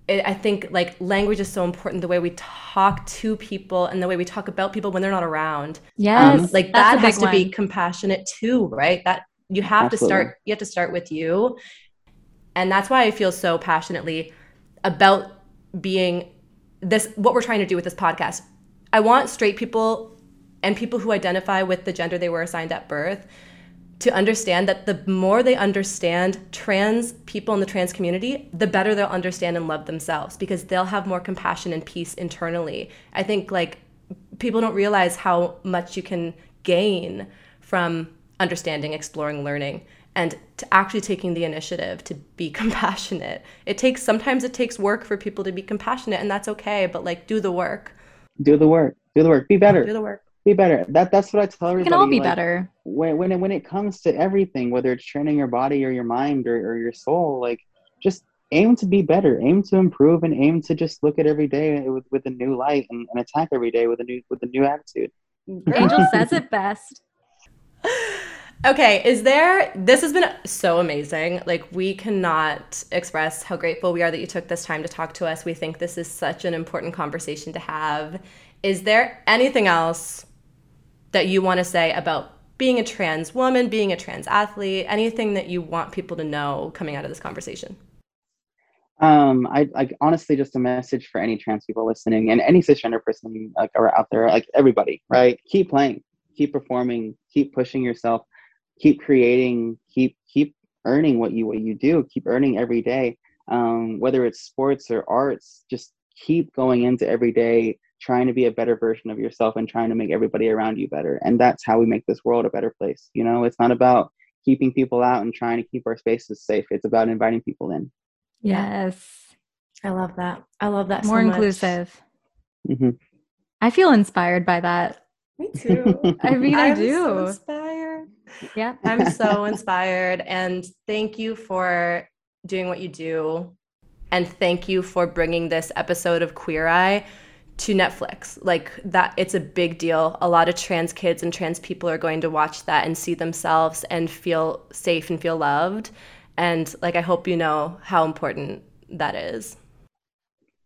it, I think like language is so important. The way we talk to people and the way we talk about people when they're not around. Yes, um, like that has to one. be compassionate too, right? That you have Absolutely. to start. You have to start with you, and that's why I feel so passionately about being this. What we're trying to do with this podcast. I want straight people and people who identify with the gender they were assigned at birth to understand that the more they understand trans people in the trans community, the better they'll understand and love themselves because they'll have more compassion and peace internally. I think like people don't realize how much you can gain from understanding, exploring, learning and to actually taking the initiative to be *laughs* compassionate. It takes sometimes it takes work for people to be compassionate and that's okay, but like do the work. Do the work. Do the work. Be better. Do the work be better. That that's what I tell everybody. We can all be like, better. When when it, when it comes to everything, whether it's training your body or your mind or, or your soul, like just aim to be better, aim to improve, and aim to just look at every day with, with a new light and, and attack every day with a new with a new attitude. *laughs* Angel says it best. Okay, is there this has been so amazing. Like we cannot express how grateful we are that you took this time to talk to us. We think this is such an important conversation to have. Is there anything else that you want to say about being a trans woman, being a trans athlete, anything that you want people to know coming out of this conversation? Um, I like honestly just a message for any trans people listening and any cisgender person like out there, like everybody, right? Keep playing, keep performing, keep pushing yourself, keep creating, keep keep earning what you what you do, keep earning every day. Um, whether it's sports or arts, just keep going into every day trying to be a better version of yourself and trying to make everybody around you better. And that's how we make this world a better place. You know, it's not about keeping people out and trying to keep our spaces safe. It's about inviting people in. Yes. I love that. I love that. More so inclusive. Mm-hmm. I feel inspired by that. Me too. *laughs* I mean, I, I do. So inspired. Yeah. *laughs* I'm so *laughs* inspired. And thank you for doing what you do. And thank you for bringing this episode of Queer Eye to Netflix. Like that it's a big deal. A lot of trans kids and trans people are going to watch that and see themselves and feel safe and feel loved. And like I hope you know how important that is.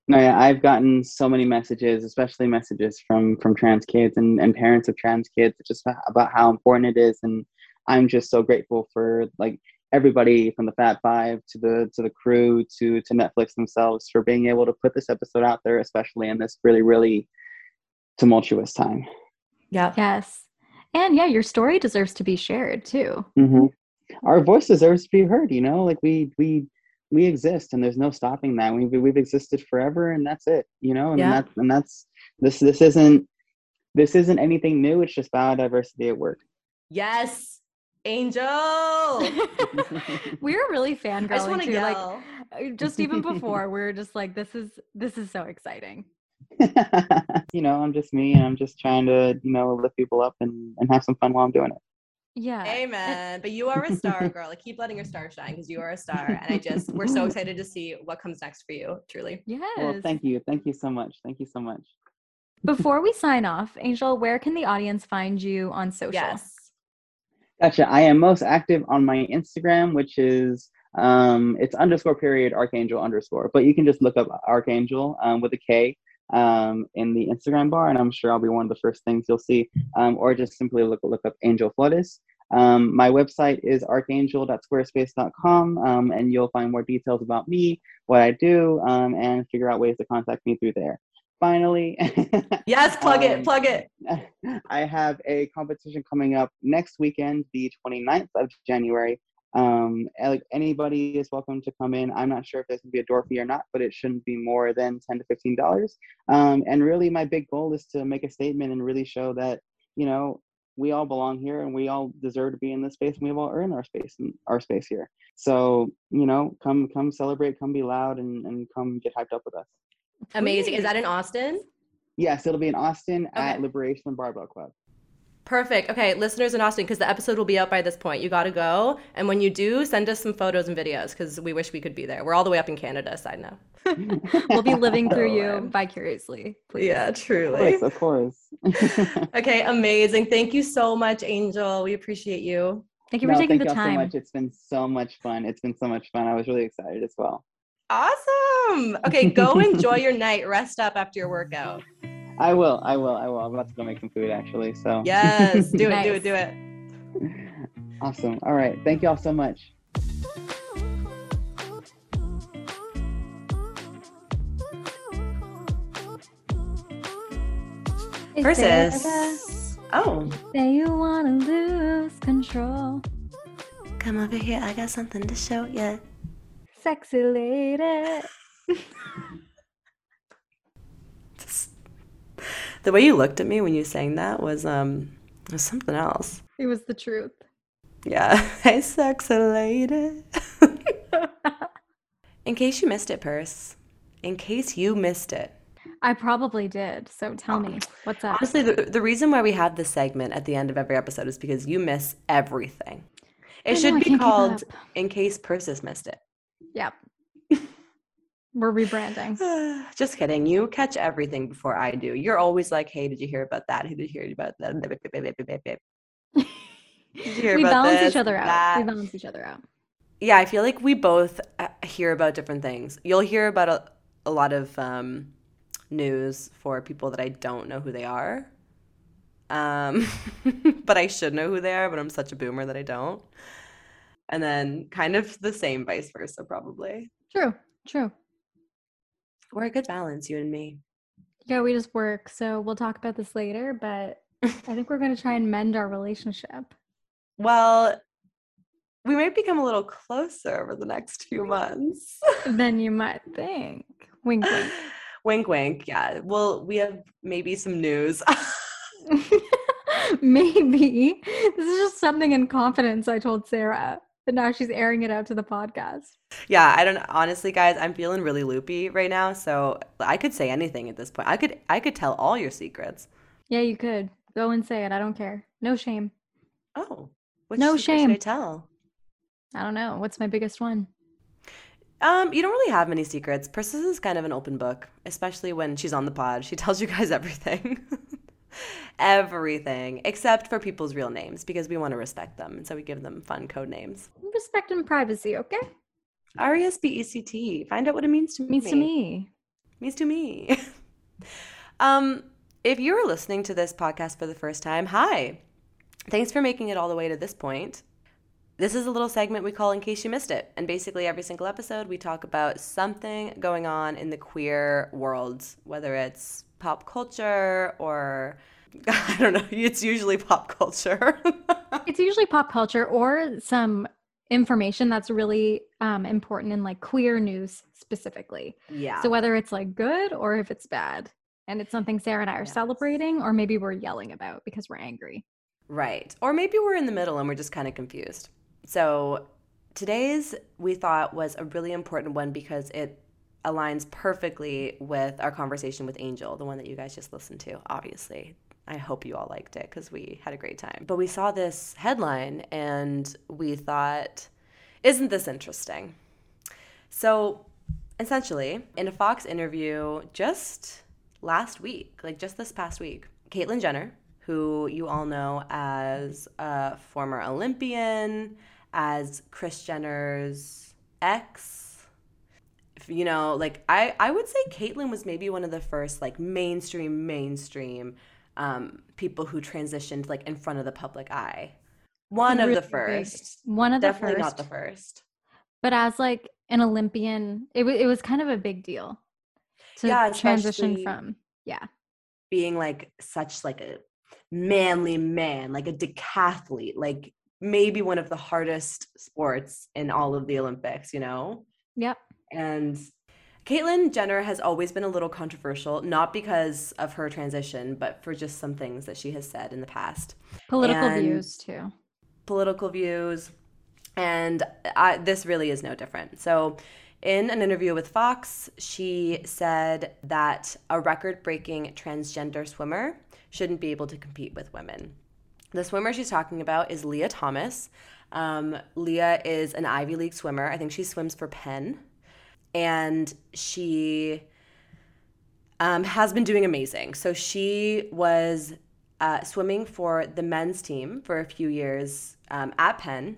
No, yeah, I've gotten so many messages, especially messages from from trans kids and, and parents of trans kids, just about how important it is. And I'm just so grateful for like everybody from the Fab Five to the to the crew to to Netflix themselves for being able to put this episode out there, especially in this really really tumultuous time. Yeah. Yes. And yeah, your story deserves to be shared too. Mm-hmm. Our voice deserves to be heard. You know, like we we we exist, and there's no stopping that. We we've existed forever, and that's it. You know, and yeah. that's and that's this this isn't this isn't anything new. It's just biodiversity at work. Yes. Angel. *laughs* we were really fangirling too. Yell. Like uh, just even before, we are just like, this is this is so exciting. *laughs* you know, I'm just me and I'm just trying to, you know, lift people up and, and have some fun while I'm doing it. Yeah. Amen. But you are a star, girl. Like keep letting your star shine because you are a star. And I just we're so *laughs* excited to see what comes next for you, truly. Yes. Well, thank you. Thank you so much. Thank you so much. Before we sign off, Angel, where can the audience find you on social? Yes. Gotcha. I am most active on my Instagram, which is um, it's underscore period archangel underscore. But you can just look up archangel um, with a K um, in the Instagram bar, and I'm sure I'll be one of the first things you'll see. Um, or just simply look look up Angel Flores. Um, my website is archangel.squarespace.com, um, and you'll find more details about me, what I do, um, and figure out ways to contact me through there finally. yes, plug um, it, plug it. I have a competition coming up next weekend, the 29th of January, Um, like anybody is welcome to come in. I'm not sure if there's gonna be a door fee or not, but it shouldn't be more than ten to fifteen dollars. Um, and really, my big goal is to make a statement and really show that you know we all belong here and we all deserve to be in this space and we've all earned our space and our space here. So you know, come come celebrate, come be loud, and and come get hyped up with us. Amazing. Is that in Austin? Yes, it'll be in Austin okay. at Liberation Barbell Club. Perfect. Okay, listeners in Austin, because the episode will be out by this point. You got to go. And when you do, send us some photos and videos because we wish we could be there. We're all the way up in Canada, side note. *laughs* we'll be living through you vicariously. Please. Yeah, truly. Of course. Of course. *laughs* okay, amazing. Thank you so much, Angel. We appreciate you. Thank you for no, taking the time. so much. It's been so much fun. It's been so much fun. I was really excited as well. Awesome. Okay, go enjoy your night. Rest up after your workout. I will. I will. I will. I'm about to go make some food actually. So yes, do it. nice. Do it. Do it. Awesome. All right. Thank you all so much. Versus. Oh. Say you wanna lose control. Come over here. I got something to show you. Sexy lady. the way you looked at me when you sang that was um was something else. It was the truth. Yeah. Hey, sexy lady. In case you missed it, Purse. In case you missed it. I probably did. So tell me, what's up? Honestly, the, the reason why we have this segment at the end of every episode is because you miss everything. It I should know, be called In Case Persis Missed It. Yep. *laughs* We're rebranding. *sighs* Just kidding. You catch everything before I do. You're always like, "Hey, did you hear about that? Who did you hear about that?" *laughs* we balance this, each other out. That? We balance each other out. Yeah, I feel like we both uh, hear about different things. You'll hear about a, a lot of um, news for people that I don't know who they are. Um, *laughs* but I should know who they are, but I'm such a boomer that I don't. And then kind of the same vice versa, probably. True, true. We're a good balance, you and me. Yeah, we just work. So we'll talk about this later, but *laughs* I think we're going to try and mend our relationship. Well, we might become a little closer over the next few months. *laughs* than you might think. Wink, wink. *laughs* wink, wink. Yeah. Well, we have maybe some news. maybe. This is just something in confidence I told Sarah. But now she's airing it out to the podcast. Yeah, I don't honestly guys, I'm feeling really loopy right now, so I could say anything at this point. I could I could tell all your secrets. Yeah, you could. Go and say it. I don't care. No shame. Oh. no shame. I tell? I don't know. What's my biggest one? Um, you don't really have many secrets. Persis is kind of an open book, especially when she's on the pod. She tells you guys *laughs* everything. Everything except for people's real names because we want to respect them and so we give them fun code names. Respect and privacy okay? R-e-s-p-e-c-t find out what it means to means me. to me. Means to me. *laughs* Um if you're listening to this podcast for the first time hi. Thanks for making it all the way to this point. This is a little segment we call In Case You Missed It. And basically, every single episode, we talk about something going on in the queer world, whether it's pop culture or *laughs* I don't know. *laughs* It's usually pop culture. *laughs* it's usually pop culture or some information that's really um, important in like queer news specifically. Yeah. So whether it's like good or if it's bad, and it's something Sarah and I are yes. celebrating, or maybe we're yelling about because we're angry. Right. Or maybe we're in the middle and we're just kind of confused. So today's we thought was a really important one because it aligns perfectly with our conversation with Angel, the one that you guys just listened to, obviously. I hope you all liked it because we had a great time. But we saw this headline and we thought, isn't this interesting? So essentially, in a Fox interview just last week, like just this past week, Caitlyn Jenner, who you all know as a former Olympian, as Kris Jenner's ex, you know, like I, I would say Caitlyn was maybe one of the first like mainstream, mainstream um, people who transitioned like in front of the public eye. One really of the first. One of the Definitely first. not the first. But as like an Olympian, it, w- it was kind of a big deal to yeah, transition from. Yeah. Being like such like a manly man, like a decathlete, like maybe one of the hardest sports in all of the Olympics, you know? Yep. And Caitlyn Jenner has always been a little controversial, not because of her transition, but for just some things that she has said in the past. Political And- views too. Political views. And I, this really is no different. So, in an interview with Fox, she said that a record breaking transgender swimmer shouldn't be able to compete with women. The swimmer she's talking about is Lia Thomas. Um, Lia is an Ivy League swimmer. I think she swims for Penn. And she um, has been doing amazing. So she was uh, swimming for the men's team for a few years um, at Penn.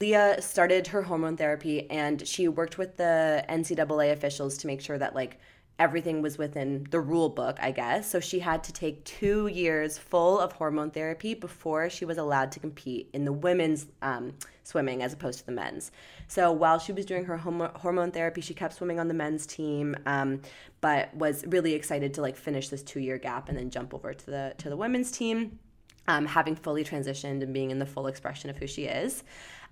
Lia started her hormone therapy and she worked with the NCAA officials to make sure that like everything was within the rule book, I guess. So she had to take two years full of hormone therapy before she was allowed to compete in the women's um, swimming as opposed to the men's. So while she was doing her hormone therapy, she kept swimming on the men's team, um, but was really excited to like finish this two year gap and then jump over to the to the women's team. Um, having fully transitioned and being in the full expression of who she is.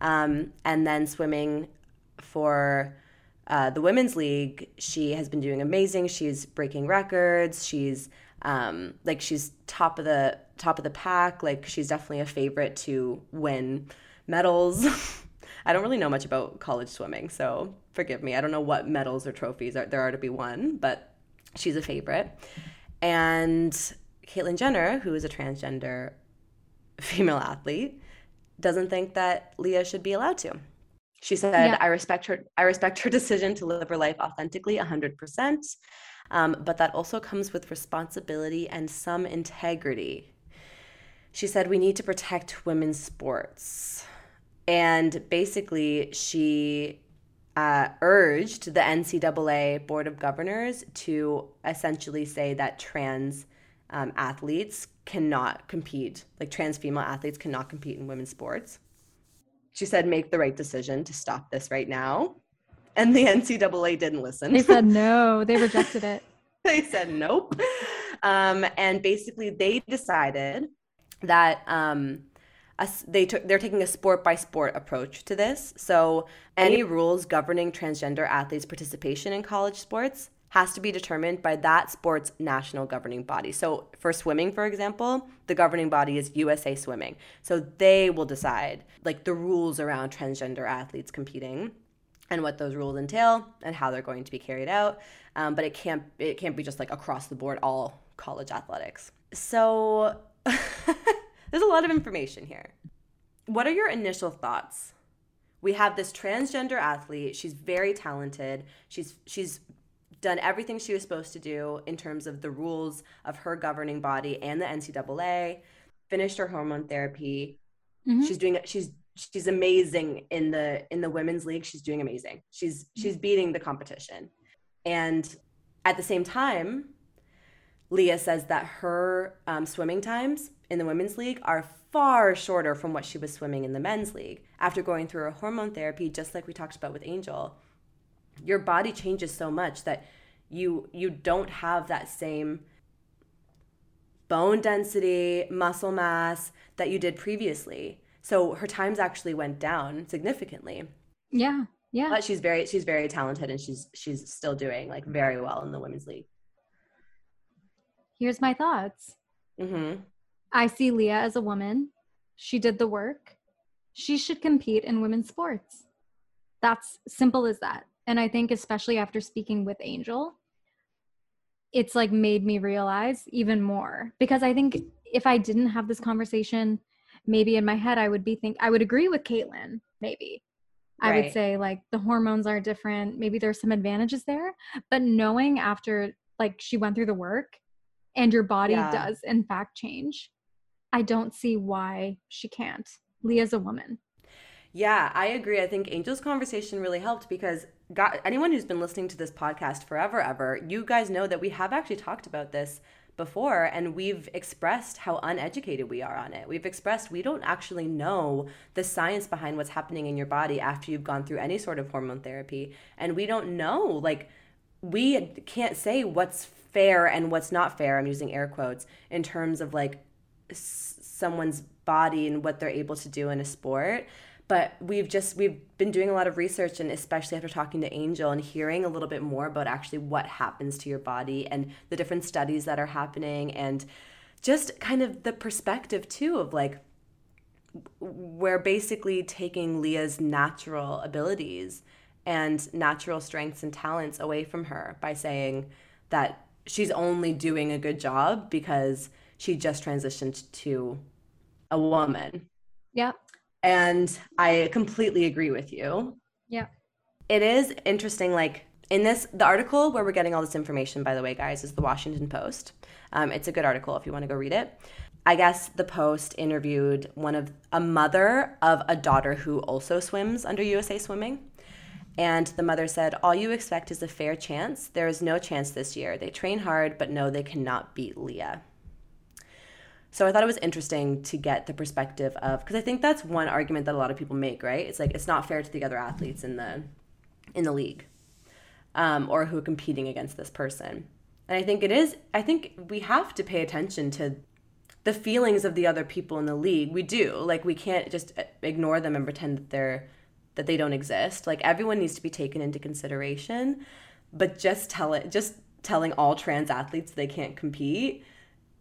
Um, and then swimming for uh, the women's league, she has been doing amazing. She's breaking records. She's um, like she's top of the top of the pack. Like she's definitely a favorite to win medals. *laughs* I don't really know much about college swimming, so forgive me. I don't know what medals or trophies are, there are to be won, but she's a favorite. And Caitlyn Jenner, who is a transgender *laughs* female athlete, doesn't think that Lia should be allowed to. She said, Yeah. "I respect her. I respect her *laughs* decision to live her life authentically, hundred percent. Um, but that also comes with responsibility and some integrity." She said, "We need to protect women's sports," and basically, she uh, urged the NCAA Board of Governors to essentially say that trans um, athletes cannot compete, like trans female athletes cannot compete in women's sports. She said, make the right decision to stop this right now. And the *laughs* NCAA didn't listen. They said no. They *laughs* rejected it. they said nope. Um, and basically, they decided that um, us- they took they're taking a sport by sport approach to this. So any rules governing transgender athletes' participation in college sports has to be determined by that sport's national governing body. So for swimming, for example, the governing body is USA Swimming. So they will decide like the rules around transgender athletes competing and what those rules entail and how they're going to be carried out. Um, but it can't it can't be just like across the board all college athletics. So *laughs* there's a lot of information here. What are your initial thoughts? We have this transgender athlete. She's very talented. She's she's done everything she was supposed to do in terms of the rules of her governing body and the NCAA. Finished her hormone therapy. Mhm. She's doing she's she's amazing in the in the women's league. She's doing amazing. She's she's beating the competition. And at the same time, Lia says that her um, swimming times in the women's league are far shorter from what she was swimming in the men's league. After going through her hormone therapy, just like we talked about with Angel, your body changes so much that you you don't have that same bone density, muscle mass that you did previously. So her times actually went down significantly. Yeah. Yeah. But she's very she's very talented and she's she's still doing like very well in the women's league. Here's my thoughts. Mhm. I see Lia as a woman. She did the work. She should compete in women's sports. That's simple as that. And I think, especially after speaking with Angel, it's like made me realize even more because I think if I didn't have this conversation, maybe in my head, I would be think I would agree with Caitlyn, maybe. I would say like the hormones are different. Maybe there's some advantages there. But knowing after like she went through the work and your body Yeah. does in fact change, I don't see why she can't. Lia's a woman. Yeah, I agree. I think Angel's conversation really helped because God, anyone who's been listening to this podcast forever, ever, you guys know that we have actually talked about this before and we've expressed how uneducated we are on it. We've expressed we don't actually know the science behind what's happening in your body after you've gone through any sort of hormone therapy. And we don't know, like, we can't say what's fair and what's not fair. I'm using air quotes in terms of like s- someone's body and what they're able to do in a sport but we've just we've been doing a lot of research and especially after talking to angel and hearing a little bit more about actually what happens to your body and the different studies that are happening and just kind of the perspective too of like we're basically taking lia's natural abilities and natural strengths and talents away from her by saying that she's only doing a good job because she just transitioned to a woman. Yeah. And I completely agree with you. Yeah. It is interesting, like in this, the article where we're getting all this information, by the way, guys, is the Washington Post. Um, it's a good article if you want to go read it. I guess the Post interviewed one of a mother of a daughter who also swims under USA Swimming. And the mother said, All you expect is a fair chance. There is no chance this year. They train hard, but no, they cannot beat Lia. So I thought it was interesting to get the perspective of because I think that's one argument that a lot of people make, right? It's like it's not fair to the other athletes in the in the league, um, or who are competing against this person. And I think it is. I think we have to pay attention to the feelings of the other people in the league. We do. Like we can't just uh, ignore them and pretend that they're that they don't exist. Like everyone needs to be taken into consideration, but just tell it. Just telling all trans athletes they can't compete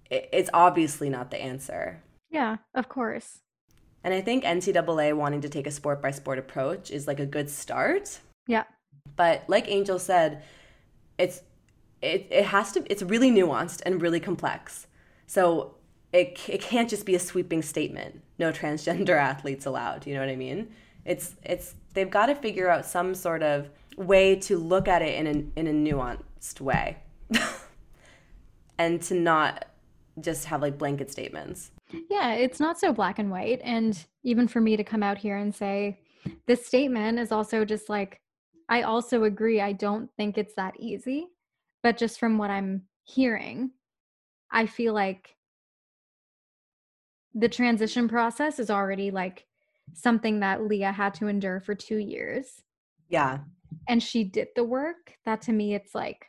it's obviously not the answer. Yeah, of course. And I think NCAA wanting to take a sport by sport approach is like a good start. Yeah. But like Angel said, it's it, it has to it's really nuanced and really complex. So it it can't just be a sweeping statement. No transgender *laughs* athletes allowed. You know what I mean? It's it's they've got to figure out some sort of way to look at it in a in a nuanced way. *laughs* and to not just have like blanket statements. Yeah, it's not so black and white. And even for me to come out here and say, this statement is also just like, I also agree. I don't think it's that easy. But just from what I'm hearing, I feel like the transition process is already like something that Lia had to endure for two years. Yeah. And she did the work. That to me, it's like,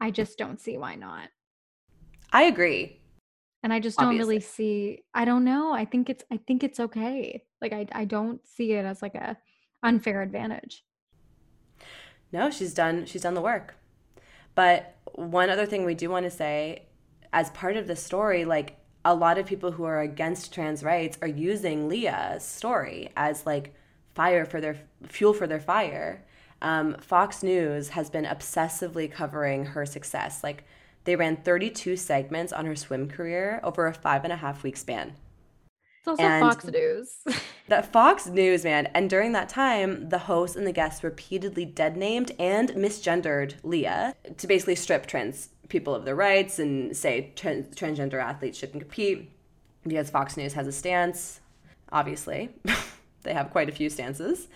I just don't see why not. I agree and i just don't really see i don't know i think it's i think it's okay like i i don't see it as like a unfair advantage. No she's done she's done the work. But one other thing we do want to say as part of the story like a lot of people who are against trans rights are using lia's story as like fire for their fuel for their fire. Um, fox news has been obsessively covering her success like they ran 32 segments on her swim career over a five and a half week span. It's also and Fox News. *laughs* that Fox News, man. And during that time, the hosts and the guests repeatedly dead named and misgendered Lia to basically strip trans people of their rights and say trans- transgender athletes shouldn't compete because Fox News has a stance, obviously. *laughs* they have quite a few stances.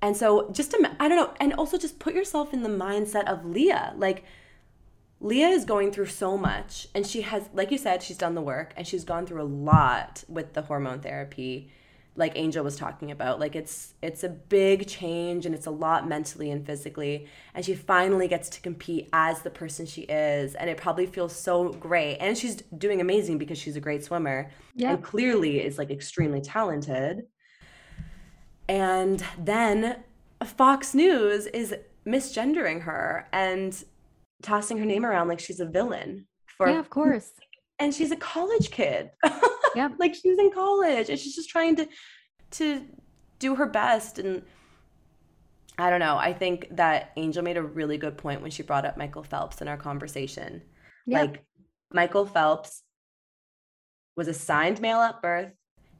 And so just, I don't know, and also just put yourself in the mindset of Lia. Like, Lia is going through so much, and she has, like you said, she's done the work, and she's gone through a lot with the hormone therapy, like Angel was talking about. Like it's it's a big change, and it's a lot mentally and physically. And she finally gets to compete as the person she is, and it probably feels so great. And she's doing amazing because she's a great swimmer, yeah. and clearly is like extremely talented. And then Fox News is misgendering her and tossing her name around like she's a villain for yeah of course. *laughs* And she's a college kid. *laughs* Yeah like she's in college and she's just trying to to do her best. And i don't know. I think that angel made a really good point when she brought up michael phelps in our conversation. Like michael phelps was assigned male at birth.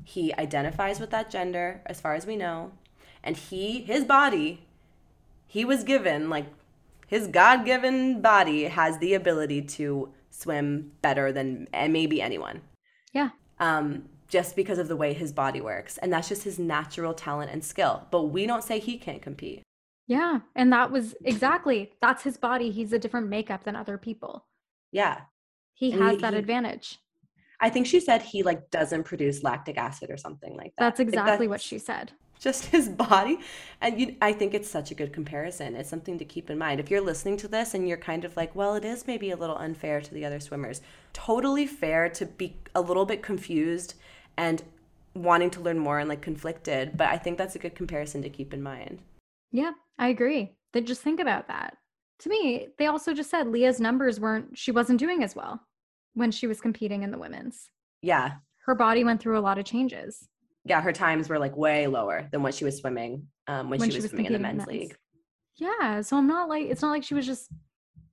He identifies with that gender as far as we know. And he his body he was given like his God given body has the ability to swim better than maybe anyone. Yeah. Um, just because of the way his body works. And that's just his natural talent and skill. But we don't say he can't compete. Yeah. And that was exactly that's his body. He's a different makeup than other people. Yeah. He and has he, that he, advantage. I think she said he like doesn't produce lactic acid or something like that. That's exactly that's, what she said just *laughs* his body. And you, I think it's such a good comparison. It's something to keep in mind. If you're listening to this and you're kind of like, well, it is maybe a little unfair to the other swimmers, totally fair to be a little bit confused and wanting to learn more and like conflicted. But I think that's a good comparison to keep in mind. Yeah, I agree. Then just think about that. To me, they also just said Lia's numbers weren't, she wasn't doing as well when she was competing in the women's. Yeah. Her body went through a lot of changes. Yeah, her times were like way lower than what she was swimming um, when, when, she was, she was swimming in the men's, men's league. Yeah. So I'm not like, it's not like she was just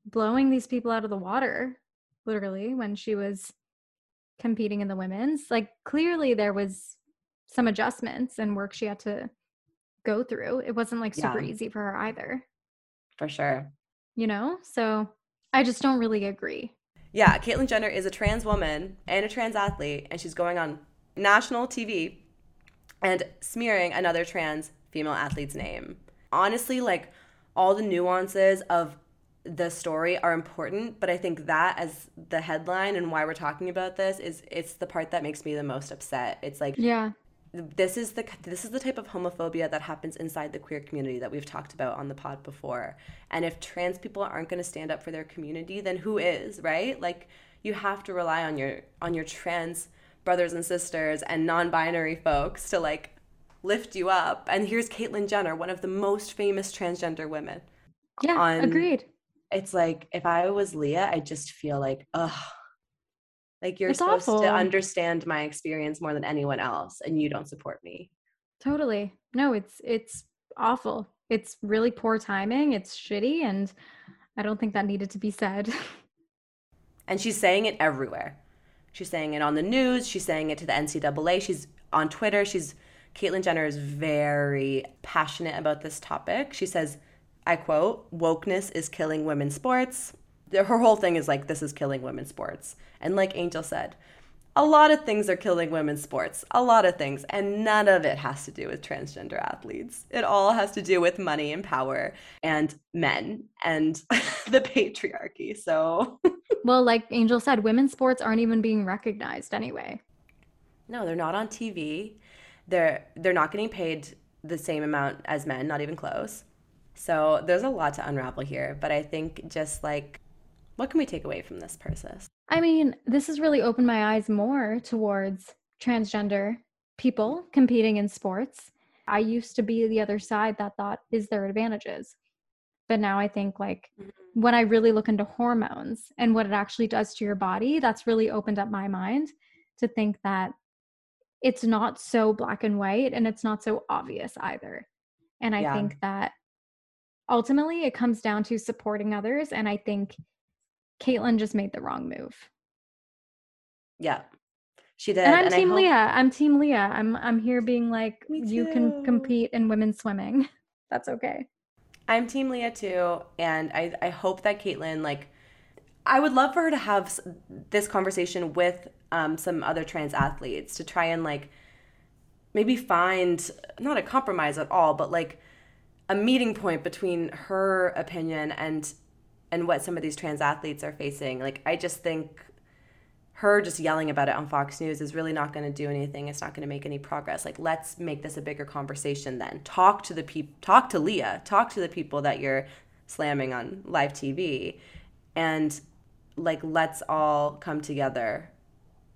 blowing these people out of the water, literally, when she was competing in the women's. Like clearly there was some adjustments and work she had to go through. It wasn't like super yeah. easy for her either. For sure. You know? So I just don't really agree. Yeah, Caitlyn Jenner is a trans woman and a trans athlete, and she's going on national TV and smearing another trans female athlete's name. Honestly, like all the nuances of the story are important, but I think that as the headline and why we're talking about this is it's the part that makes me the most upset. It's like yeah. This is the this is the type of homophobia that happens inside the queer community that we've talked about on the pod before. And if trans people aren't going to stand up for their community, then who is, right? Like you have to rely on your on your trans brothers and sisters and non-binary folks to like lift you up. And here's Caitlyn Jenner, one of the most famous transgender women. Yeah, on, agreed it's like if I was Lia, I just feel like, ugh, like you're it's supposed awful. to understand my experience more than anyone else, and you don't support me. Totally. No, it's it's awful. It's really poor timing. It's shitty, and I don't think that needed to be said. *laughs* and she's saying it everywhere. She's saying it on the news. She's saying it to the NCAA. She's on Twitter. She's Caitlyn Jenner is very passionate about this topic. She says I quote, wokeness is killing women's sports. Her whole thing is like, this is killing women's sports. And like Angel said, a lot of things are killing women's sports, a lot of things, and none of it has to do with transgender athletes. It all has to do with money and power and men and *laughs* the patriarchy. So, *laughs* well, like Angel said, women's sports aren't even being recognized anyway. No, they're not on TV. They're they're not getting paid the same amount as men, not even close. So there's a lot to unravel here, but I think just like what can we take away from this process? I mean, this has really opened my eyes more towards transgender people competing in sports. I used to be the other side that thought, is there advantages? But now I think, like, mm-hmm. when I really look into hormones and what it actually does to your body, that's really opened up my mind to think that it's not so black and white and it's not so obvious either. And I yeah. think that ultimately it comes down to supporting others. And I think Caitlyn just made the wrong move. Yeah. She did. And I'm and team hope- Lia. I'm team Lia. I'm I'm here being like you can compete in women's swimming. *laughs* That's okay. I'm team Lia too. And I, I hope that Caitlyn like I would love for her to have this conversation with um, some other trans athletes to try and like maybe find not a compromise at all, but like a meeting point between her opinion and and what some of these trans athletes are facing. Like I just think her just yelling about it on Fox News is really not going to do anything. It's not going to make any progress. Like let's make this a bigger conversation then. Talk to the people talk to Lia, talk to the people that you're slamming on live TV and like let's all come together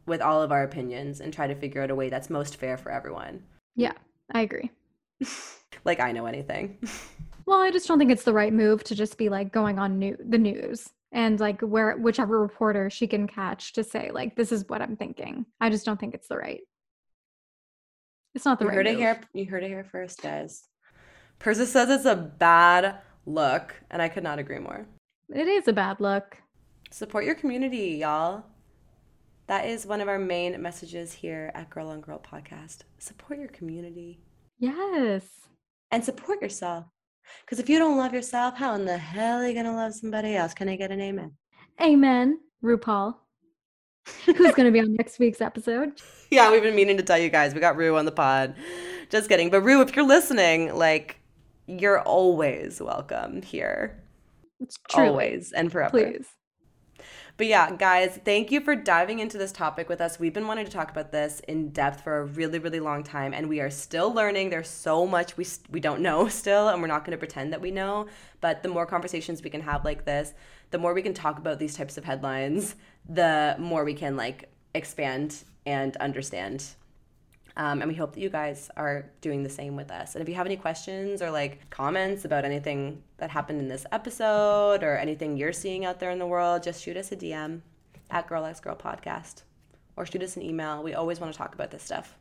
with all of our opinions and try to figure out a way that's most fair for everyone. Yeah, I agree. *laughs* like I know anything. *laughs* well, I just don't think it's the right move to just be like going on new the news and like where whichever reporter she can catch to say like this is what I'm thinking. I just don't think it's the right. It's not the you right. Heard move. it here. You heard it here first, guys. Persis says it's a bad look, and I could not agree more. It is a bad look. Support your community, y'all. That is one of our main messages here at Girl on Girl podcast. Support your community. Yes. And support yourself. Because if you don't love yourself, how in the hell are you going to love somebody else? Can I get an amen? Amen, RuPaul. Who's going to be on next week's episode? *laughs* Yeah, we've been meaning to tell you guys. We got Ru on the pod. Just kidding. But Ru, if you're listening, like, you're always welcome here. It's true. Always and forever. Please. But yeah, guys, thank you for diving into this topic with us. We've been wanting to talk about this in depth for a really, really long time, and we are still learning. There's so much we we don't know *laughs* still, and we're not going to pretend that we know. But the more conversations we can have like this, the more we can talk about these types of headlines, the more we can like expand and understand Um, and we hope that you guys are doing the same with us. And if you have any questions or like comments about anything that happened in this episode or anything you're seeing out there in the world, just shoot us a DM at Girl X Girl Podcast or shoot us an email. We always want to talk about this stuff.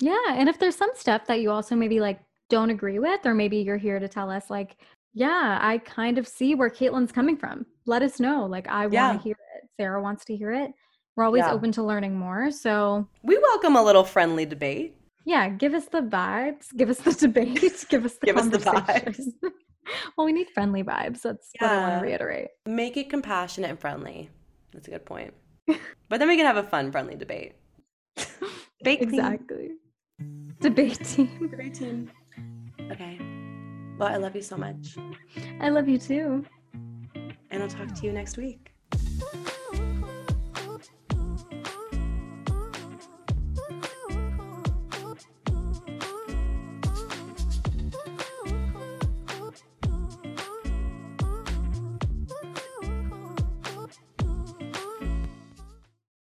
Yeah. And if there's some stuff that you also maybe like don't agree with, or maybe you're here to tell us, like, yeah, I kind of see where Caitlyn's coming from. Let us know. Like, I want to Yeah. hear it. Sarah wants to hear it. We're always Yeah. open to learning more. So, We welcome a little friendly debate. yeah, give us the vibes, give us the *laughs* debate, give us the Give us the conversation. *laughs* well, we need friendly vibes. That's what I want to reiterate. Make it compassionate and friendly. That's a good point. but then we can have a fun, friendly debate. *laughs* Team. exactly. Debate team. Debate team. Okay. Well, I love you so much. I love you too. And I'll talk to you next week.